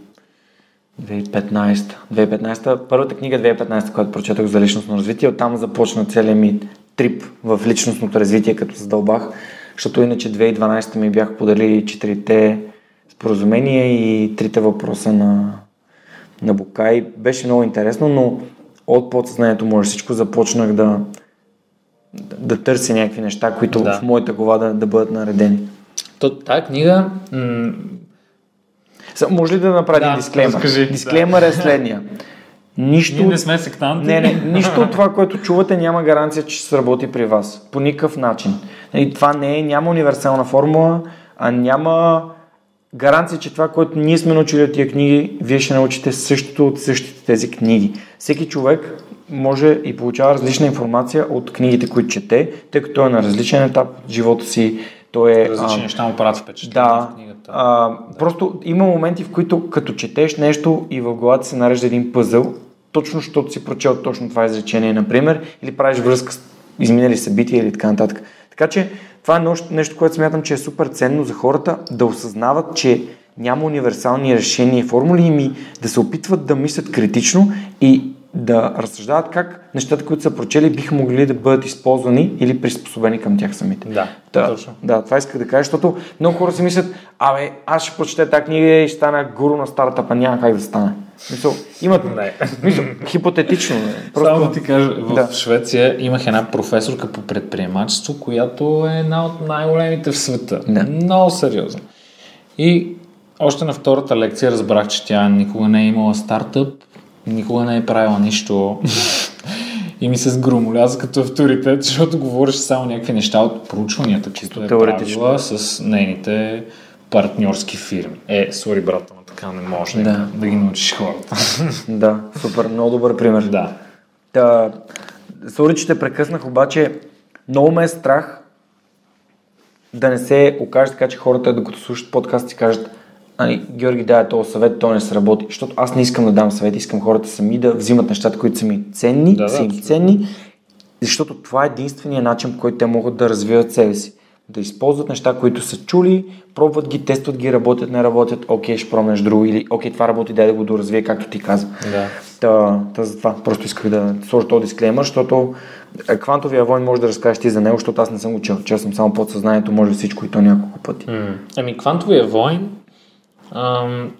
2015. 2015. Първата книга 2015, която прочетох за личностно развитие. Оттам започна целият ми трип в личностното развитие, като задълбах, защото иначе 2012 ми бях подарили четирите споразумения и трите въпроса на, на Букай. Беше много интересно, но от подсъзнанието може всичко започнах да, да, да търся някакви неща, които Да. в моята глава да, да бъдат наредени. То, тая книга м- може ли да направя Да, един дисклеймър? разкажи, Дисклеймър е следния. Нищо, сме сектанти. не, не, нищо от това, което чувате, няма гаранция, че ще сработи при вас. По никакъв начин. Нали, това не е, няма универсална формула, а няма гаранция, че това, което ние сме научили от тия книги, вие ще научите същото от същите тези книги. Всеки човек може и получава различна информация от книгите, които чете, тъй като е на различен етап от живота си. Той е, Различни а, неща му правят впечатление да, в книгата. а, просто има моменти, в които като четеш нещо и в главата се нарежда един пъзъл, точно защото си прочел точно това изречение, например, или правиш връзка с изминали събития или така нататък. Така че това е нещо, което смятам, че е супер ценно за хората да осъзнават, че няма универсални решения и формули и ми да се опитват да мислят критично и да разсъждават как нещата, които са прочели, биха могли да бъдат използвани или приспособени към тях самите. Да, Да, точно. да, това исках да кажа, защото много хора си мислят, абе, аз ще прочета тази книга и ще стана гуру на стартъпа, няма как да стане. Мисъл, имат, Не. мисъл, хипотетично. Не. Просто... Само да ти кажа, в Да. да. Швеция имах една професорка по предприемачество, която е една от най-големите в света. Да. Много сериозно. И още на втората лекция разбрах, че тя никога не е имала стартъп, никога не е правила нищо. И ми се сгромоляза като авторитет, защото говореше само някакви неща от проучванията, които е правила с нейните партньорски фирми. Е, сори брата, но така не може да, Да. да ги научиш хората. Да, супер, много добър пример. да. Та, сори, че те прекъснах, обаче много ме е страх да не се окаже така, че хората, докато слушат подкаст, си кажат Ани, Георги дай този съвет, то не сработи. Защото аз не искам да дам съвет, искам хората сами да взимат нещата, които са ми ценни, Да, да, са им ценни, защото това е единствения начин, по който те могат да развиват себе си. Да използват неща, които са чули, пробват ги, тестват ги, работят, не работят, окей, ще пробнеш друго или окей, това работи, дай да го доразвие, както ти каза. Да. Та, та затова просто исках да сложа този дисклеймър, защото е, квантовия войн може да разкажеш ти за него, защото аз не съм го чел. Чел съм само подсъзнанието, може всичко и то няколко пъти. Ами, Квантовия войн,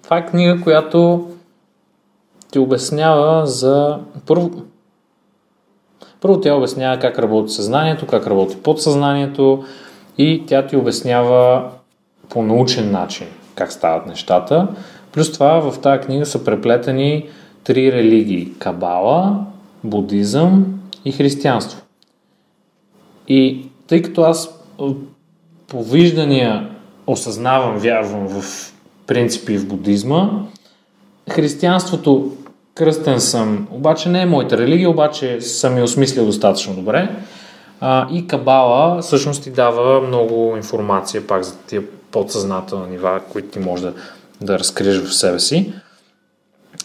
това е книга, която ти обяснява за... Първо, първо тя обяснява как работи съзнанието, как работи подсъзнанието и тя ти обяснява по научен начин как стават нещата. Плюс това в тази книга са преплетени три религии – Кабала, будизъм и християнство. И тъй като аз по виждания осъзнавам, вярвам в принципи в будизма, християнството кръстен съм, обаче не е моята религия, обаче съм я осмислил достатъчно добре. А, и Кабала всъщност ти дава много информация пак за тия подсъзнателни нива, които ти можеш да, да разкриеш в себе си.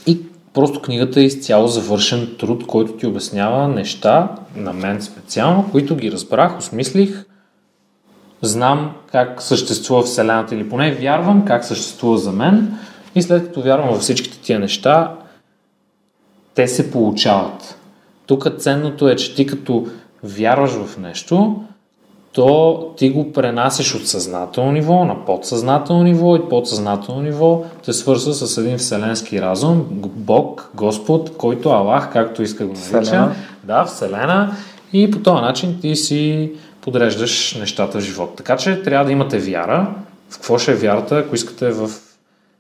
И просто книгата е изцяло завършен труд, който ти обяснява неща, на мен специално, които ги разбрах, осмислих, знам как съществува Вселената или поне вярвам как съществува за мен и след като вярвам във всичките тия неща, те се получават. Тук ценното е, че ти като вярваш в нещо, то ти го пренасеш от съзнателно ниво на подсъзнателно ниво и подсъзнателно ниво те свързва с един вселенски разум, Бог, Господ, който Аллах, както иска го нарича. Да, Вселена. И по този начин ти си подреждаш нещата в живота. Така че трябва да имате вяра. В какво ще е вярата, ако искате в...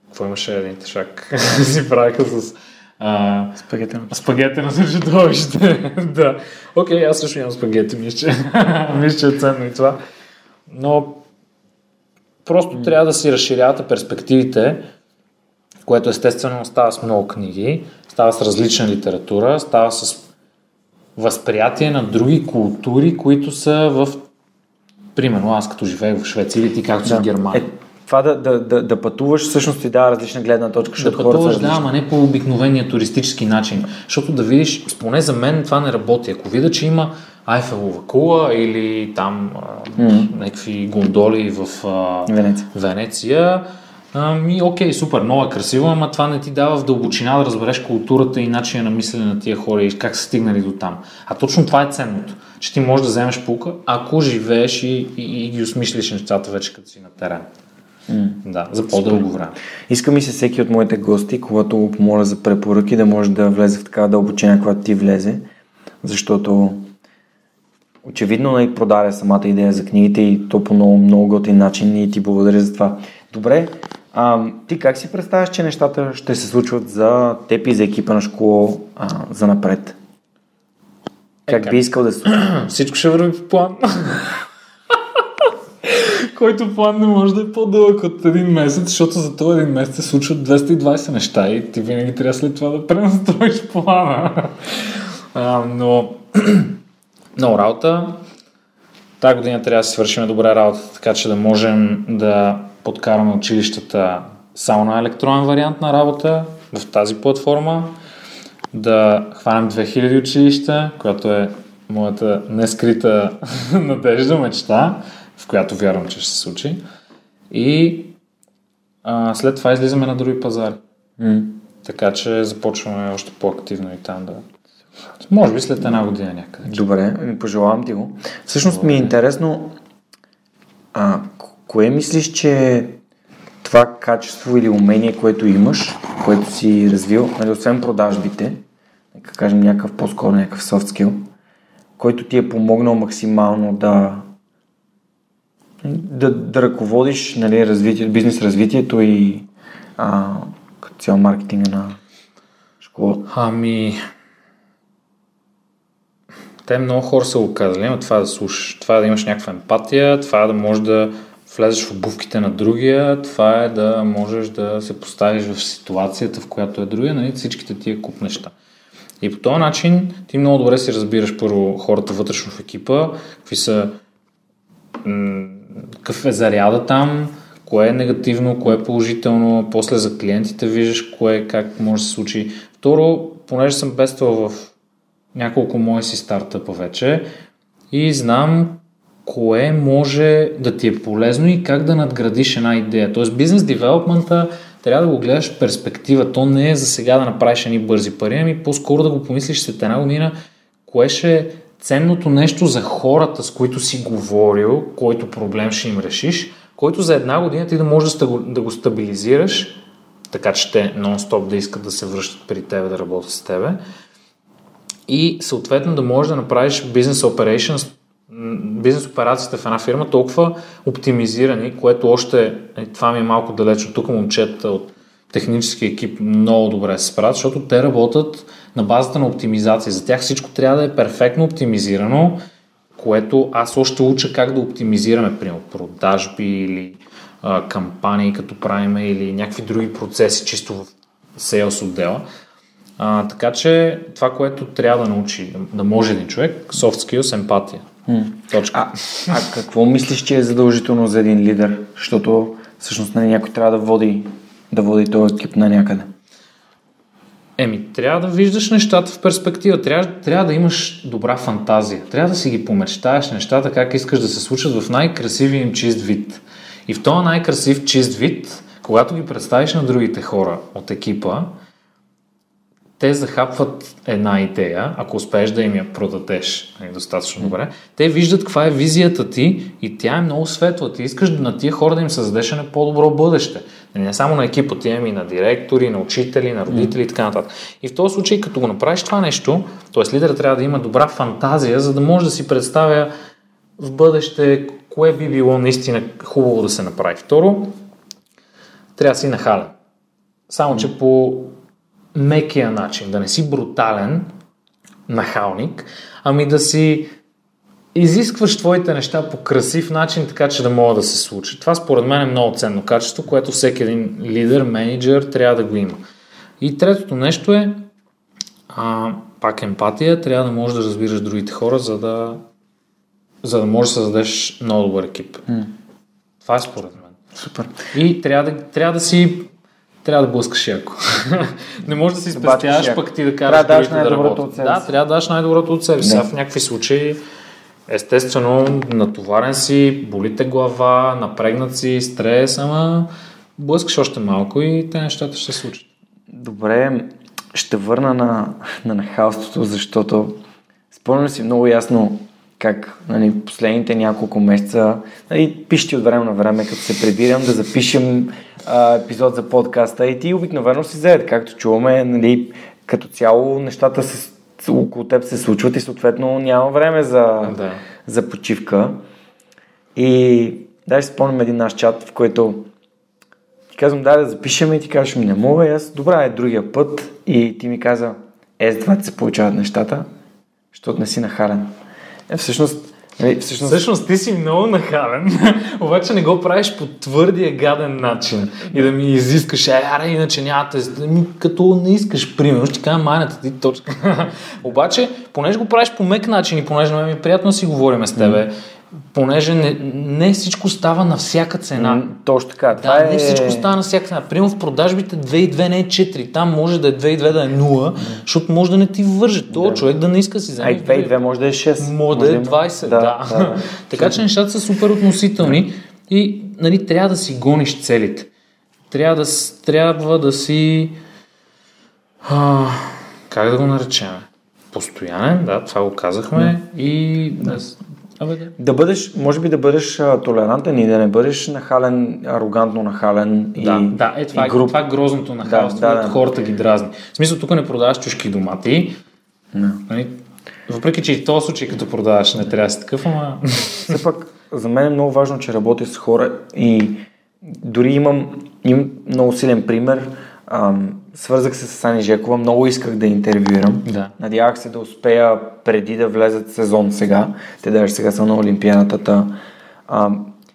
Какво имаше един тъшак? си правиха с... А, Спагетено. На чудовище. да. Окей, аз също имам спагети, мисля, мисля, че е ценно и това. Но просто трябва да си разширявате перспективите, което естествено става с много книги, става с различна литература, става с възприятие на други култури, които са в... Примерно аз като живея в Швеция или ти както си в Германия. Е, това да, да, да, да пътуваш всъщност ти дава различна гледна точка, Да пътуваш, да, ама не по обикновения туристически начин. Защото да видиш, поне за мен това не работи. Ако видя, че има Айфелова кула или там а, някакви гондоли в а, Венеция. Венеция Ами, окей, супер, много е красиво, ама това не ти дава в дълбочина да разбереш културата и начина на мислене на тия хора и как са стигнали до там. А точно това е ценното, че ти можеш да вземеш пулка, ако живееш и, и, и ги осмислиш нещата вече като си на терен. Да, за по-дълго време. Иска ми се всеки от моите гости, когато го помоля за препоръки, да може да влезе в такава дълбочина, когато ти влезе, защото очевидно нали, продаде самата идея за книгите и то по много, много готин начин и ти благодаря за това. Добре, а, ти как си представяш, че нещата ще се случват за теб и за екипа на школа а, за напред? Как как? би искал да се случи? Всичко ще върви в план. Който план не може да е по-дълъг от един месец, защото за този един месец се случват 220 неща и ти винаги трябва след това да пренастроиш плана. А, но много работа. Тази година трябва да си свършим добре работата, така че да можем да подкараме училищата само на електронен вариант на работа в тази платформа, да хванем 2000 училища, която е моята нескрита надежда, мечта, в която вярвам, че ще се случи. И а, след това излизаме на други пазари. М. Така че започваме още по-активно и там да... Може би след една година някъде. Добре, пожелавам ти го. Всъщност ми е интересно, а, кое мислиш, че е това качество или умение, което имаш, което си развил, нали, освен продажбите, нека кажем някакъв по-скоро някакъв soft skill, който ти е помогнал максимално да да, да ръководиш нали, развитие, бизнес развитието и а, като цял маркетинга на школата. Ами... Те много хора са го казали, но това да слушаш, това да имаш някаква емпатия, това да можеш да влезеш в обувките на другия, това е да можеш да се поставиш в ситуацията, в която е другия, нали, всичките тия куп неща. И по този начин ти много добре си разбираш първо хората вътрешно в екипа, какви са какъв е заряда там, кое е негативно, кое е положително, после за клиентите виждаш кое как може да се случи. Второ, понеже съм бествал в няколко мои си стартъпа вече и знам кое може да ти е полезно и как да надградиш една идея. Тоест бизнес девелопмента трябва да го гледаш в перспектива. То не е за сега да направиш едни бързи пари, ами по-скоро да го помислиш след една година, кое ще е ценното нещо за хората, с които си говорил, който проблем ще им решиш, който за една година ти да можеш да го, стабилизираш, така че те нон-стоп да искат да се връщат при тебе, да работят с тебе. И съответно да можеш да направиш бизнес operations, бизнес операциите в една фирма толкова оптимизирани, което още, е, това ми е малко далеч от тук момчета от технически екип много добре се справят, защото те работят на базата на оптимизация. За тях всичко трябва да е перфектно оптимизирано, което аз още уча как да оптимизираме, примерно, продажби или а, кампании, като правим, или някакви други процеси, чисто в сейлс отдела. А, така че това, което трябва да научи, да може един човек, soft skills, емпатия. Точка. А, а какво мислиш, че е задължително за един лидер? Защото всъщност нали, някой трябва да води, да води този екип на някъде. Еми, трябва да виждаш нещата в перспектива. Трябва, трябва да имаш добра фантазия. Трябва да си ги помечтаеш нещата, как искаш да се случат в най-красивия им чист вид. И в този най-красив чист вид, когато ги представиш на другите хора от екипа, те захапват една идея, ако успееш да им я продадеш нали, достатъчно добре, те виждат каква е визията ти и тя е много светла. Ти искаш на тия хора да им създадеш на по-добро бъдеще. Нали, не само на екипа, ти и на директори, на учители, на родители и така нататък. И в този случай, като го направиш това нещо, т.е. лидерът трябва да има добра фантазия, за да може да си представя в бъдеще кое би било наистина хубаво да се направи. Второ, трябва да си нахален. Само, че по мекия начин, да не си брутален нахалник, ами да си изискваш твоите неща по красив начин, така че да могат да се случат. Това според мен е много ценно качество, което всеки един лидер, менеджер трябва да го има. И третото нещо е а, пак емпатия, трябва да можеш да разбираш другите хора, за да, за да можеш да създадеш много добър екип. Mm. Това е според мен. Супер. И трябва да, трябва да си трябва да блъскаш яко. не можеш да си спестяваш, пък ти да караш трябва да, да работят. От себе да, трябва да даш най-доброто от себе си. В някакви случаи, естествено, натоварен си, болите глава, напрегнат си, стрес, ама блъскаш още малко и те нещата ще се случат. Добре, ще върна на, на нахалството, защото спомням си много ясно как нали, последните няколко месеца, нали, пишете от време на време, като се прибирам да запишем а, епизод за подкаста и ти обикновено си заед, както чуваме, нали, като цяло нещата се, около теб се случват и съответно няма време за, да. за почивка. И даже спомням един наш чат, в който ти казвам, да, да запишем и ти кажеш не мога, и аз, добра е другия път и ти ми каза, е, с два се получават нещата, защото не си нахален. Е, всъщност, е, всъщност... всъщност ти си много нахален, обаче не го правиш по твърдия гаден начин и да ми изискаш, е, аре, иначе няма те, ми, като не искаш, примерно, ще кажа майната ти точка. обаче, понеже го правиш по мек начин и понеже ми е приятно да си говорим с тебе, понеже не, не всичко става на всяка цена. Точно така. Това да, е... не всичко става на всяка цена. Примерно в продажбите 2 и 2 не е 4. Там може да е 2 и 2 да е 0, защото може да не ти върже. То да. човек да не иска си вземе. 2 и 2 може да е 6. Може, да е 20. Да, да. да. така че нещата са супер относителни и нали, трябва да си гониш целите. Трябва да, трябва да си... А, как да го наречем? Постоянен, да, това го казахме. Да. И да, Абе, да. да бъдеш, може би да бъдеш а, толерантен и да не бъдеш нахален, арогантно нахален и Да, да е, това, и груп... е, това е грозното нахалство, да, да, да. хората ги дразни. В смисъл, тук не продаваш чушки домати, no. нали? въпреки, че и в този случай, като продаваш, не трябва да си такъв, ама... Все пак, за мен е много важно, че работя с хора и дори имам, имам много силен пример, Ам, свързах се с Ани Жекова, много исках да интервюирам. Да. Надявах се да успея преди да влезат сезон сега. Те даже сега са на Олимпиадата.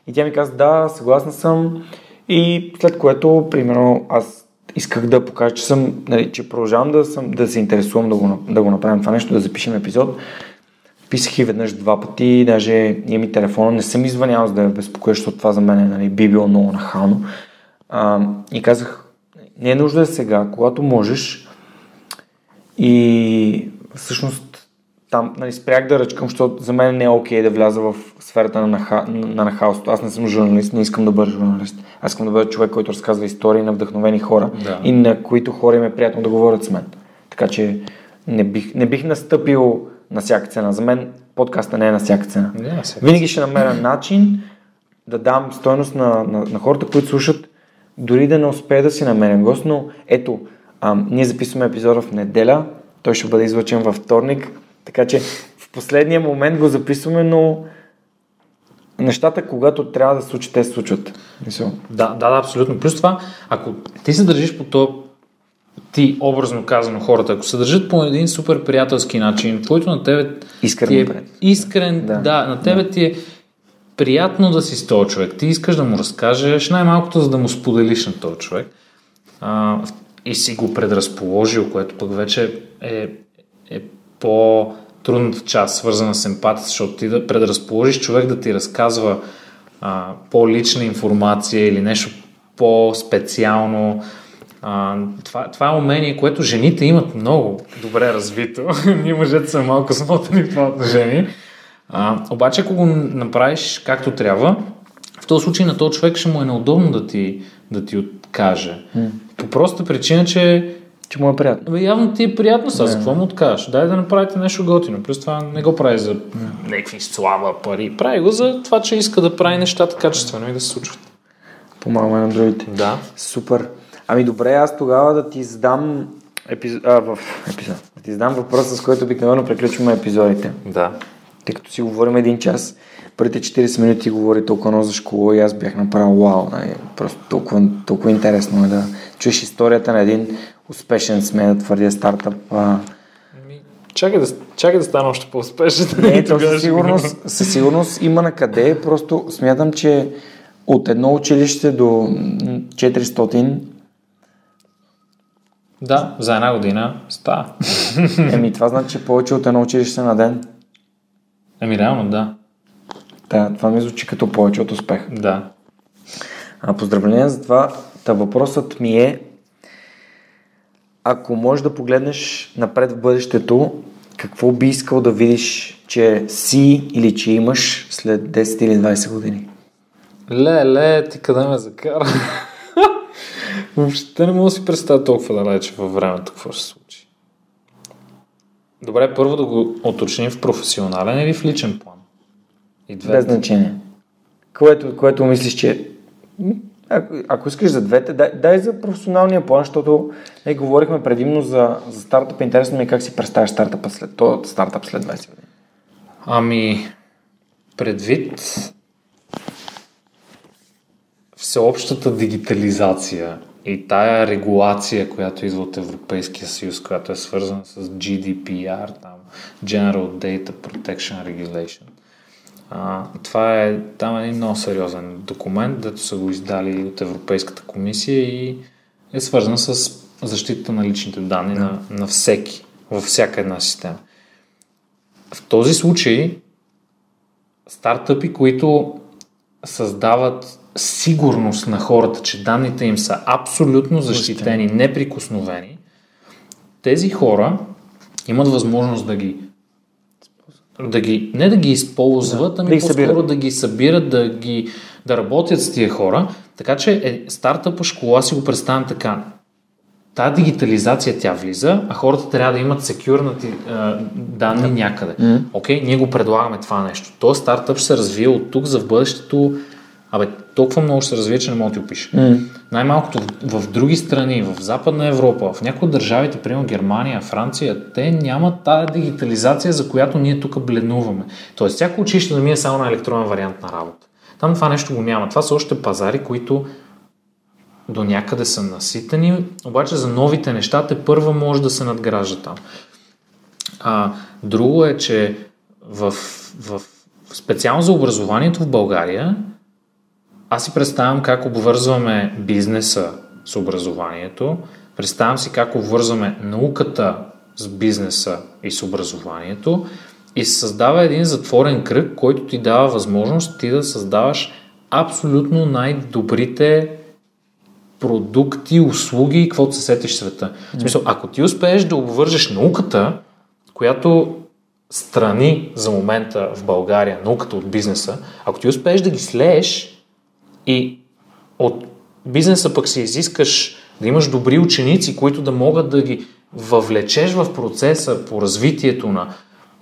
И тя ми каза, да, съгласна съм. И след което, примерно, аз исках да покажа, че съм, нали, че продължавам да, съм, да се интересувам да го, да го направим това нещо, да запишем епизод. Писах и веднъж два пъти, даже имам и телефона, не съм извънял за да я безпокоя, защото това за мен нали, би било много нахално. А, и казах, не е нужда е сега, когато можеш. И всъщност там нали, спрях да ръчкам, защото за мен не е окей okay да вляза в сферата на, наха, на нахалството. Аз не съм журналист, не искам да бъда журналист. Аз искам да бъда човек, който разказва истории на вдъхновени хора да. и на които хора им е приятно да говорят с мен. Така че не бих, не бих настъпил на всяка цена. За мен подкаста не е на всяка цена. Yeah, Винаги ще намеря начин да дам стойност на, на, на хората, които слушат дори да не успее да си намерим гост, но ето, а, ние записваме епизода в неделя, той ще бъде излъчен във вторник, така че в последния момент го записваме, но нещата, когато трябва да се случат, те се случват. Да, да, да, абсолютно. Плюс това, ако ти се държиш по то, ти, образно казано, хората, ако се държат по един супер приятелски начин, който на тебе искрен, ти е искрен, да, да на тебе да. ти е приятно да си с този човек. Ти искаш да му разкажеш най-малкото, за да му споделиш на този човек. А, и си го предразположил, което пък вече е, е по трудната част, свързана с емпатия, защото ти да предразположиш човек да ти разказва а, по-лична информация или нещо по-специално. А, това, това е умение, което жените имат много добре развито. Ние мъжете са малко смотани в това отношение. А, обаче, ако го направиш както трябва, в този случай на този човек ще му е неудобно да ти, да ти откаже. Mm. По проста причина, че че му е приятно. Бе, явно ти е приятно сега, за какво му откажеш? Дай да направите нещо готино. Плюс това не го прави за някакви слава, пари. Прави го за това, че иска да прави нещата качествено и да се случват. Помагаме на другите. Да. Супер. Ами добре, аз тогава да ти задам епизод, а, в епизод. Да ти задам въпроса, с който обикновено приключваме епизодите. Да. Тъй като си говорим един час, първите 40 минути говори толкова много за школа и аз бях направил вау. Нали? Просто толкова, толкова интересно е да чуеш историята на един успешен, сме да твърдя, стартъп. А, Ами, Чакай да, чакай да стана още по-успешен. Не, то със сигурност, със сигурност има на къде. Просто смятам, че от едно училище до м, 400, Да, за една година става. еми това значи че повече от едно училище на ден. Ами реално, да. Да, това ми звучи като повече от успех. Да. А поздравления за това. Та въпросът ми е, ако можеш да погледнеш напред в бъдещето, какво би искал да видиш, че си или че имаш след 10 или 20 години? Ле, ти къде ме закара? Въобще не мога да си представя толкова далече във времето какво ще се случи. Добре, първо да го уточним в професионален или в личен план. И Без двете. значение. Което, което мислиш, че ако, ако искаш за двете, дай, дай за професионалния план, защото не говорихме предимно за, за стартъп. Интересно ми е как си представяш стартъпа след, то стартъп след 20 години. Ами, предвид всеобщата дигитализация и тая регулация, която идва от Европейския съюз, която е свързана с GDPR, там, General Data Protection Regulation. А, това е там е един много сериозен документ, дето са го издали от Европейската комисия и е свързан с защита на личните данни на, на всеки, във всяка една система. В този случай стартъпи, които създават сигурност на хората, че данните им са абсолютно защитени, неприкосновени, тези хора имат възможност да ги да ги, не да ги използват, ами да по-скоро да ги събират, да, ги, да работят с тия хора. Така че е, стартъпа школа си го представям така. Та дигитализация тя влиза, а хората трябва да имат секюрнати а, данни някъде. Окей, ние го предлагаме това нещо. Тоест стартъп ще се развие от тук за в бъдещето. Абе, толкова много ще се развие, че не мога да ти опиша. Най-малкото в, в други страни, в Западна Европа, в някои от държавите, примерно Германия, Франция, те нямат тази дигитализация, за която ние тук бледнуваме. Тоест, всяко училище да мине само на електронен вариант на работа. Там това нещо го няма. Това са още пазари, които до някъде са наситени, обаче за новите неща те първа може да се надгражда там. А, друго е, че в, в, специално за образованието в България, аз си представям как обвързваме бизнеса с образованието, представям си как обвързваме науката с бизнеса и с образованието и се създава един затворен кръг, който ти дава възможност ти да създаваш абсолютно най-добрите продукти, услуги и каквото се сетиш в света. В смисъл, ако ти успееш да обвържеш науката, която страни за момента в България, науката от бизнеса, ако ти успееш да ги слееш и от бизнеса пък си изискаш да имаш добри ученици, които да могат да ги въвлечеш в процеса по развитието на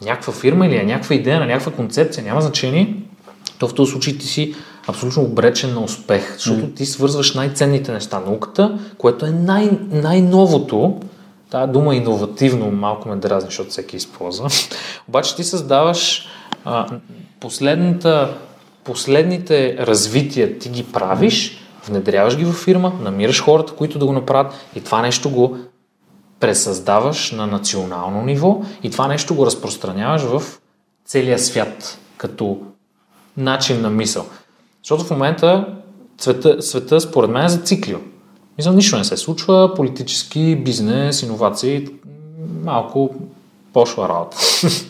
някаква фирма или някаква идея, на някаква концепция, няма значение, то в този случай ти си абсолютно обречен на успех, защото ти свързваш най-ценните неща. Науката, което е най- най-новото, Тая дума иновативно малко ме дразни, защото всеки използва. Обаче ти създаваш а, последната, последните развития, ти ги правиш, внедряваш ги в фирма, намираш хората, които да го направят и това нещо го пресъздаваш на национално ниво и това нещо го разпространяваш в целия свят като начин на мисъл. Защото в момента света, света според мен е зациклил. Мисля, нищо не се случва, политически, бизнес, иновации, малко пошла работа.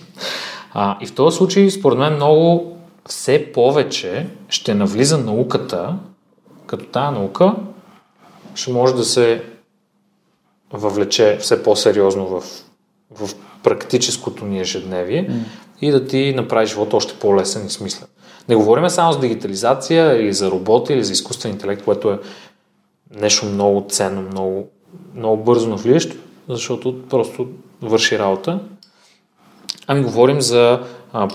а, и в този случай, според мен, много все повече ще навлиза науката, като тая наука ще може да се въвлече все по-сериозно в, в практическото ни ежедневие mm. и да ти направи живота още по-лесен и смислен. Не говорим само за дигитализация или за роботи или за изкуствен интелект, което е нещо много ценно, много много бързо навлиящо, защото просто върши работа. Ами говорим за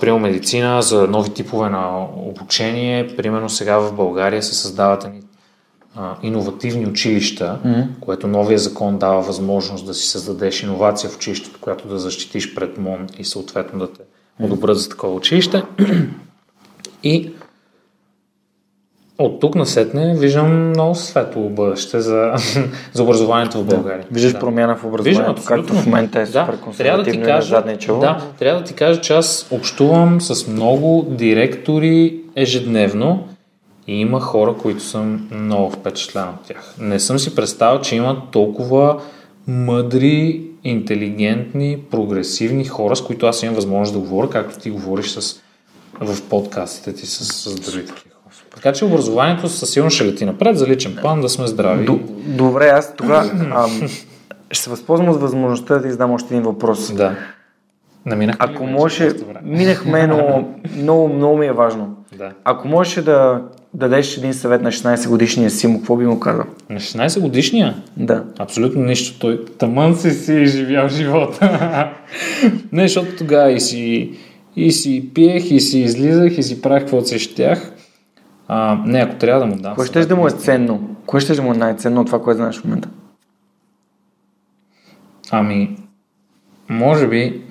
примерно медицина, за нови типове на обучение. Примерно сега в България се създават ни иновативни училища, mm-hmm. което новия закон дава възможност да си създадеш иновация в училището, която да защитиш пред МОН и съответно да те одобрят за такова училище. И от тук насетне виждам много светло бъдеще за, за образованието в България. Да. Виждаш да. промяна в образованието, Виждам, както в момента е да, супер консервативно да ти кажа, на Да, трябва да ти кажа, че аз общувам с много директори ежедневно и има хора, които съм много впечатлен от тях. Не съм си представил, че има толкова мъдри, интелигентни, прогресивни хора, с които аз имам възможност да говоря, както ти говориш с, в подкастите ти с, с другите така че образованието със сигурно ще лети напред за личен план, да сме здрави. Добре, аз тогава ще се възползвам от възможността да ти задам още един въпрос. Да. Наминахме Ако може, минахме, но много, много ми е важно. Да. Ако можеш да дадеш един съвет на 16 годишния Симо, какво би му казал? На 16 годишния? Да. Абсолютно нищо. Той тъмън си си е живял живота. Не, защото тогава и си, и си пиех, и си излизах, и си правих каквото си щях. А, не, ако трябва да му дам. Кое ще да му е ценно? Кое ще да му е най-ценно от това, което знаеш в момента? Ами, може би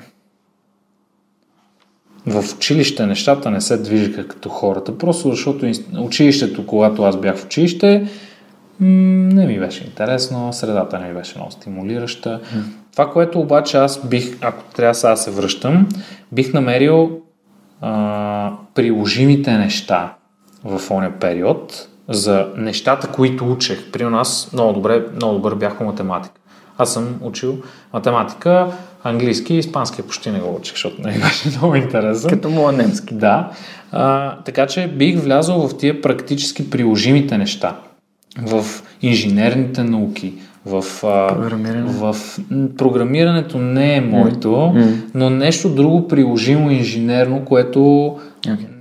в училище нещата не се движиха като хората, просто защото училището, когато аз бях в училище, не ми беше интересно, средата не ми беше много стимулираща. Mm. Това, което обаче аз бих, ако трябва сега да се връщам, бих намерил а, приложимите неща в ония период за нещата, които учех. При нас много, добре, много добър бях по математика. Аз съм учил математика, английски и испански почти не го учих, защото не беше много интересен. Като моя немски. Да. А, така че бих влязъл в тия практически приложимите неща. В инженерните науки, в, Програмиране. в програмирането не е моето, mm. но нещо друго приложимо инженерно, което okay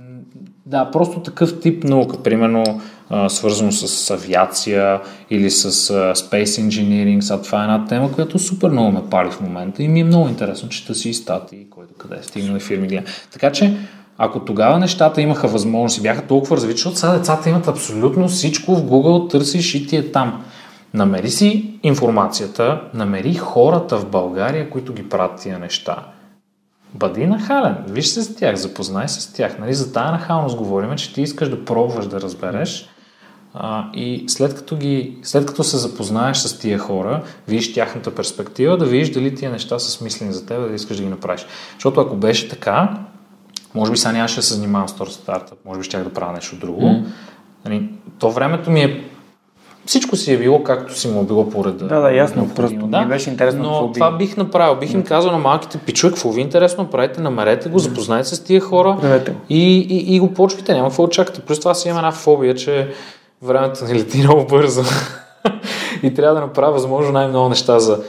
да, просто такъв тип наука, примерно свързано с авиация или с Space Engineering. Сега това е една тема, която супер много ме пали в момента и ми е много интересно, чета си и статии, който къде е стигнал и фирми. Така че, ако тогава нещата имаха възможност и бяха толкова развити, защото сега децата имат абсолютно всичко в Google, търсиш и ти е там. Намери си информацията, намери хората в България, които ги правят тия неща бъди нахален, виж се с тях, запознай се с тях. Нали? За тази нахалност говорим, че ти искаш да пробваш да разбереш а, и след като, ги, след като се запознаеш с тия хора, видиш тяхната перспектива, да видиш дали тия неща са смислени за теб, да искаш да ги направиш. Защото ако беше така, може би сега нямаше да се занимавам с този стартъп, може би щях да правя нещо друго. Mm. Нали, то времето ми е всичко си е било както си му е било по реда. Да, да, ясно. Просто да, ми беше интересно. Но това би... бих направил. Бих им казал на малките пичове, какво ви е интересно, правете, намерете го, запознайте се с тия хора и, и, и, го почвайте. Няма какво чакате. Плюс това си има една фобия, че времето ни лети много бързо и трябва да направя възможно най-много неща за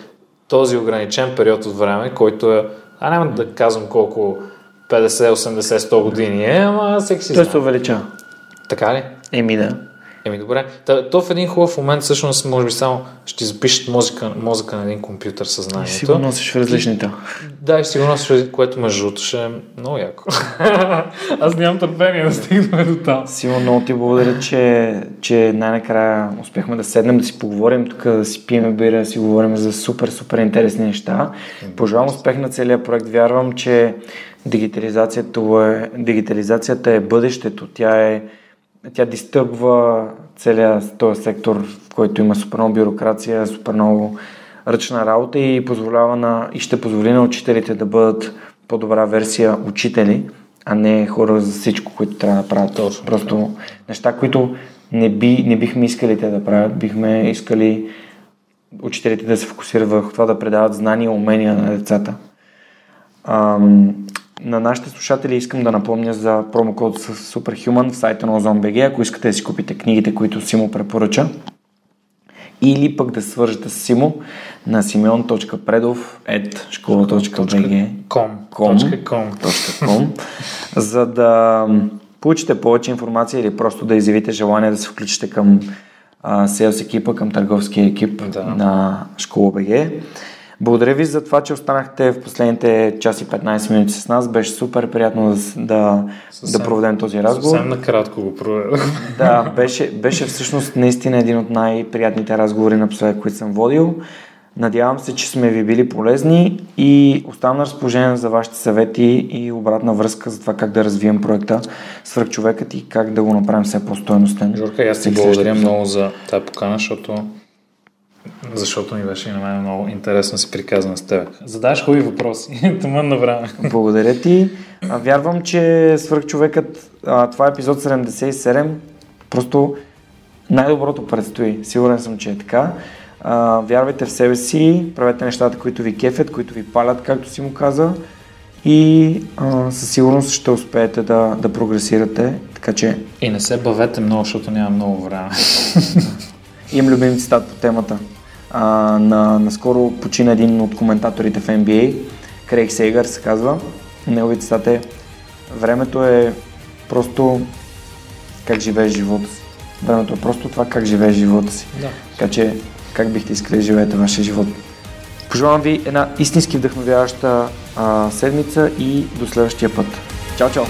този ограничен период от време, който е, а няма да казвам колко 50, 80, 100 години е, ама всеки си Той се увеличава. Така ли? Еми да. Еми добре. Та, то в един хубав момент всъщност може би само ще запишат мозъка, мозъка на един компютър съзнанието. И си го носиш в различните. Да, и си го носиш, което между другото ще е много яко. Аз нямам търпение да стигнем до там. Силно много ти благодаря, че, че най-накрая успяхме да седнем, да си поговорим тук, да си пиеме бира, да си говорим за супер, супер интересни неща. Пожелавам успех на целият проект. Вярвам, че дигитализацията е, дигитализацията е бъдещето. Тя е тя дистъпва целият този сектор, в който има супер много бюрокрация, супер много ръчна работа и позволява на, и ще позволи на учителите да бъдат по-добра версия учители, а не хора за всичко, които трябва да правят. Точно. Просто неща, които не, би, не бихме искали те да правят. Бихме искали учителите да се фокусират върху това да предават знания и умения на децата. Ам, на нашите слушатели искам да напомня за промокод Superhuman в сайта на OzonBG, ако искате да си купите книгите, които Симо препоръча. Или пък да свържете с Симо на simeon.predov.школа.bg за да получите повече информация или просто да изявите желание да се включите към селс екипа към търговския екип Да. на Школа БГ. Благодаря ви за това, че останахте в последните час и 15 минути с нас. Беше супер приятно да, да, да проведем този разговор. Съвсем накратко го проведох. Да, беше, беше всъщност наистина един от най-приятните разговори напоследък, които съм водил. Надявам се, че сме ви били полезни и оставам на разположение за вашите съвети и обратна връзка за това как да развием проекта Свърхчовекът и как да го направим все по-стойностен. Жорка, аз ти благодаря много за тази покана, защото защото ми беше и на мен много интересно се приказвам с теб. Задаваш хубави въпроси. Тъмън на време. Благодаря ти. Вярвам, че свърхчовекът, това е епизод 77, просто най-доброто предстои. Сигурен съм, че е така. А, вярвайте в себе си, правете нещата, които ви кефят, които ви палят, както си му каза. И а, със сигурност ще успеете да, да прогресирате. Така че И не се бавете много, защото няма много време. имам любим цитат по темата. А, на, наскоро почина един от коментаторите в NBA, Крейг Сейгър се казва. Неговият цитат е Времето е просто как живееш живота си. Времето е просто това как живееш живота си. Да. Така че как бихте искали да живеете вашия живот. Пожелавам ви една истински вдъхновяваща а, седмица и до следващия път. Чао, чао!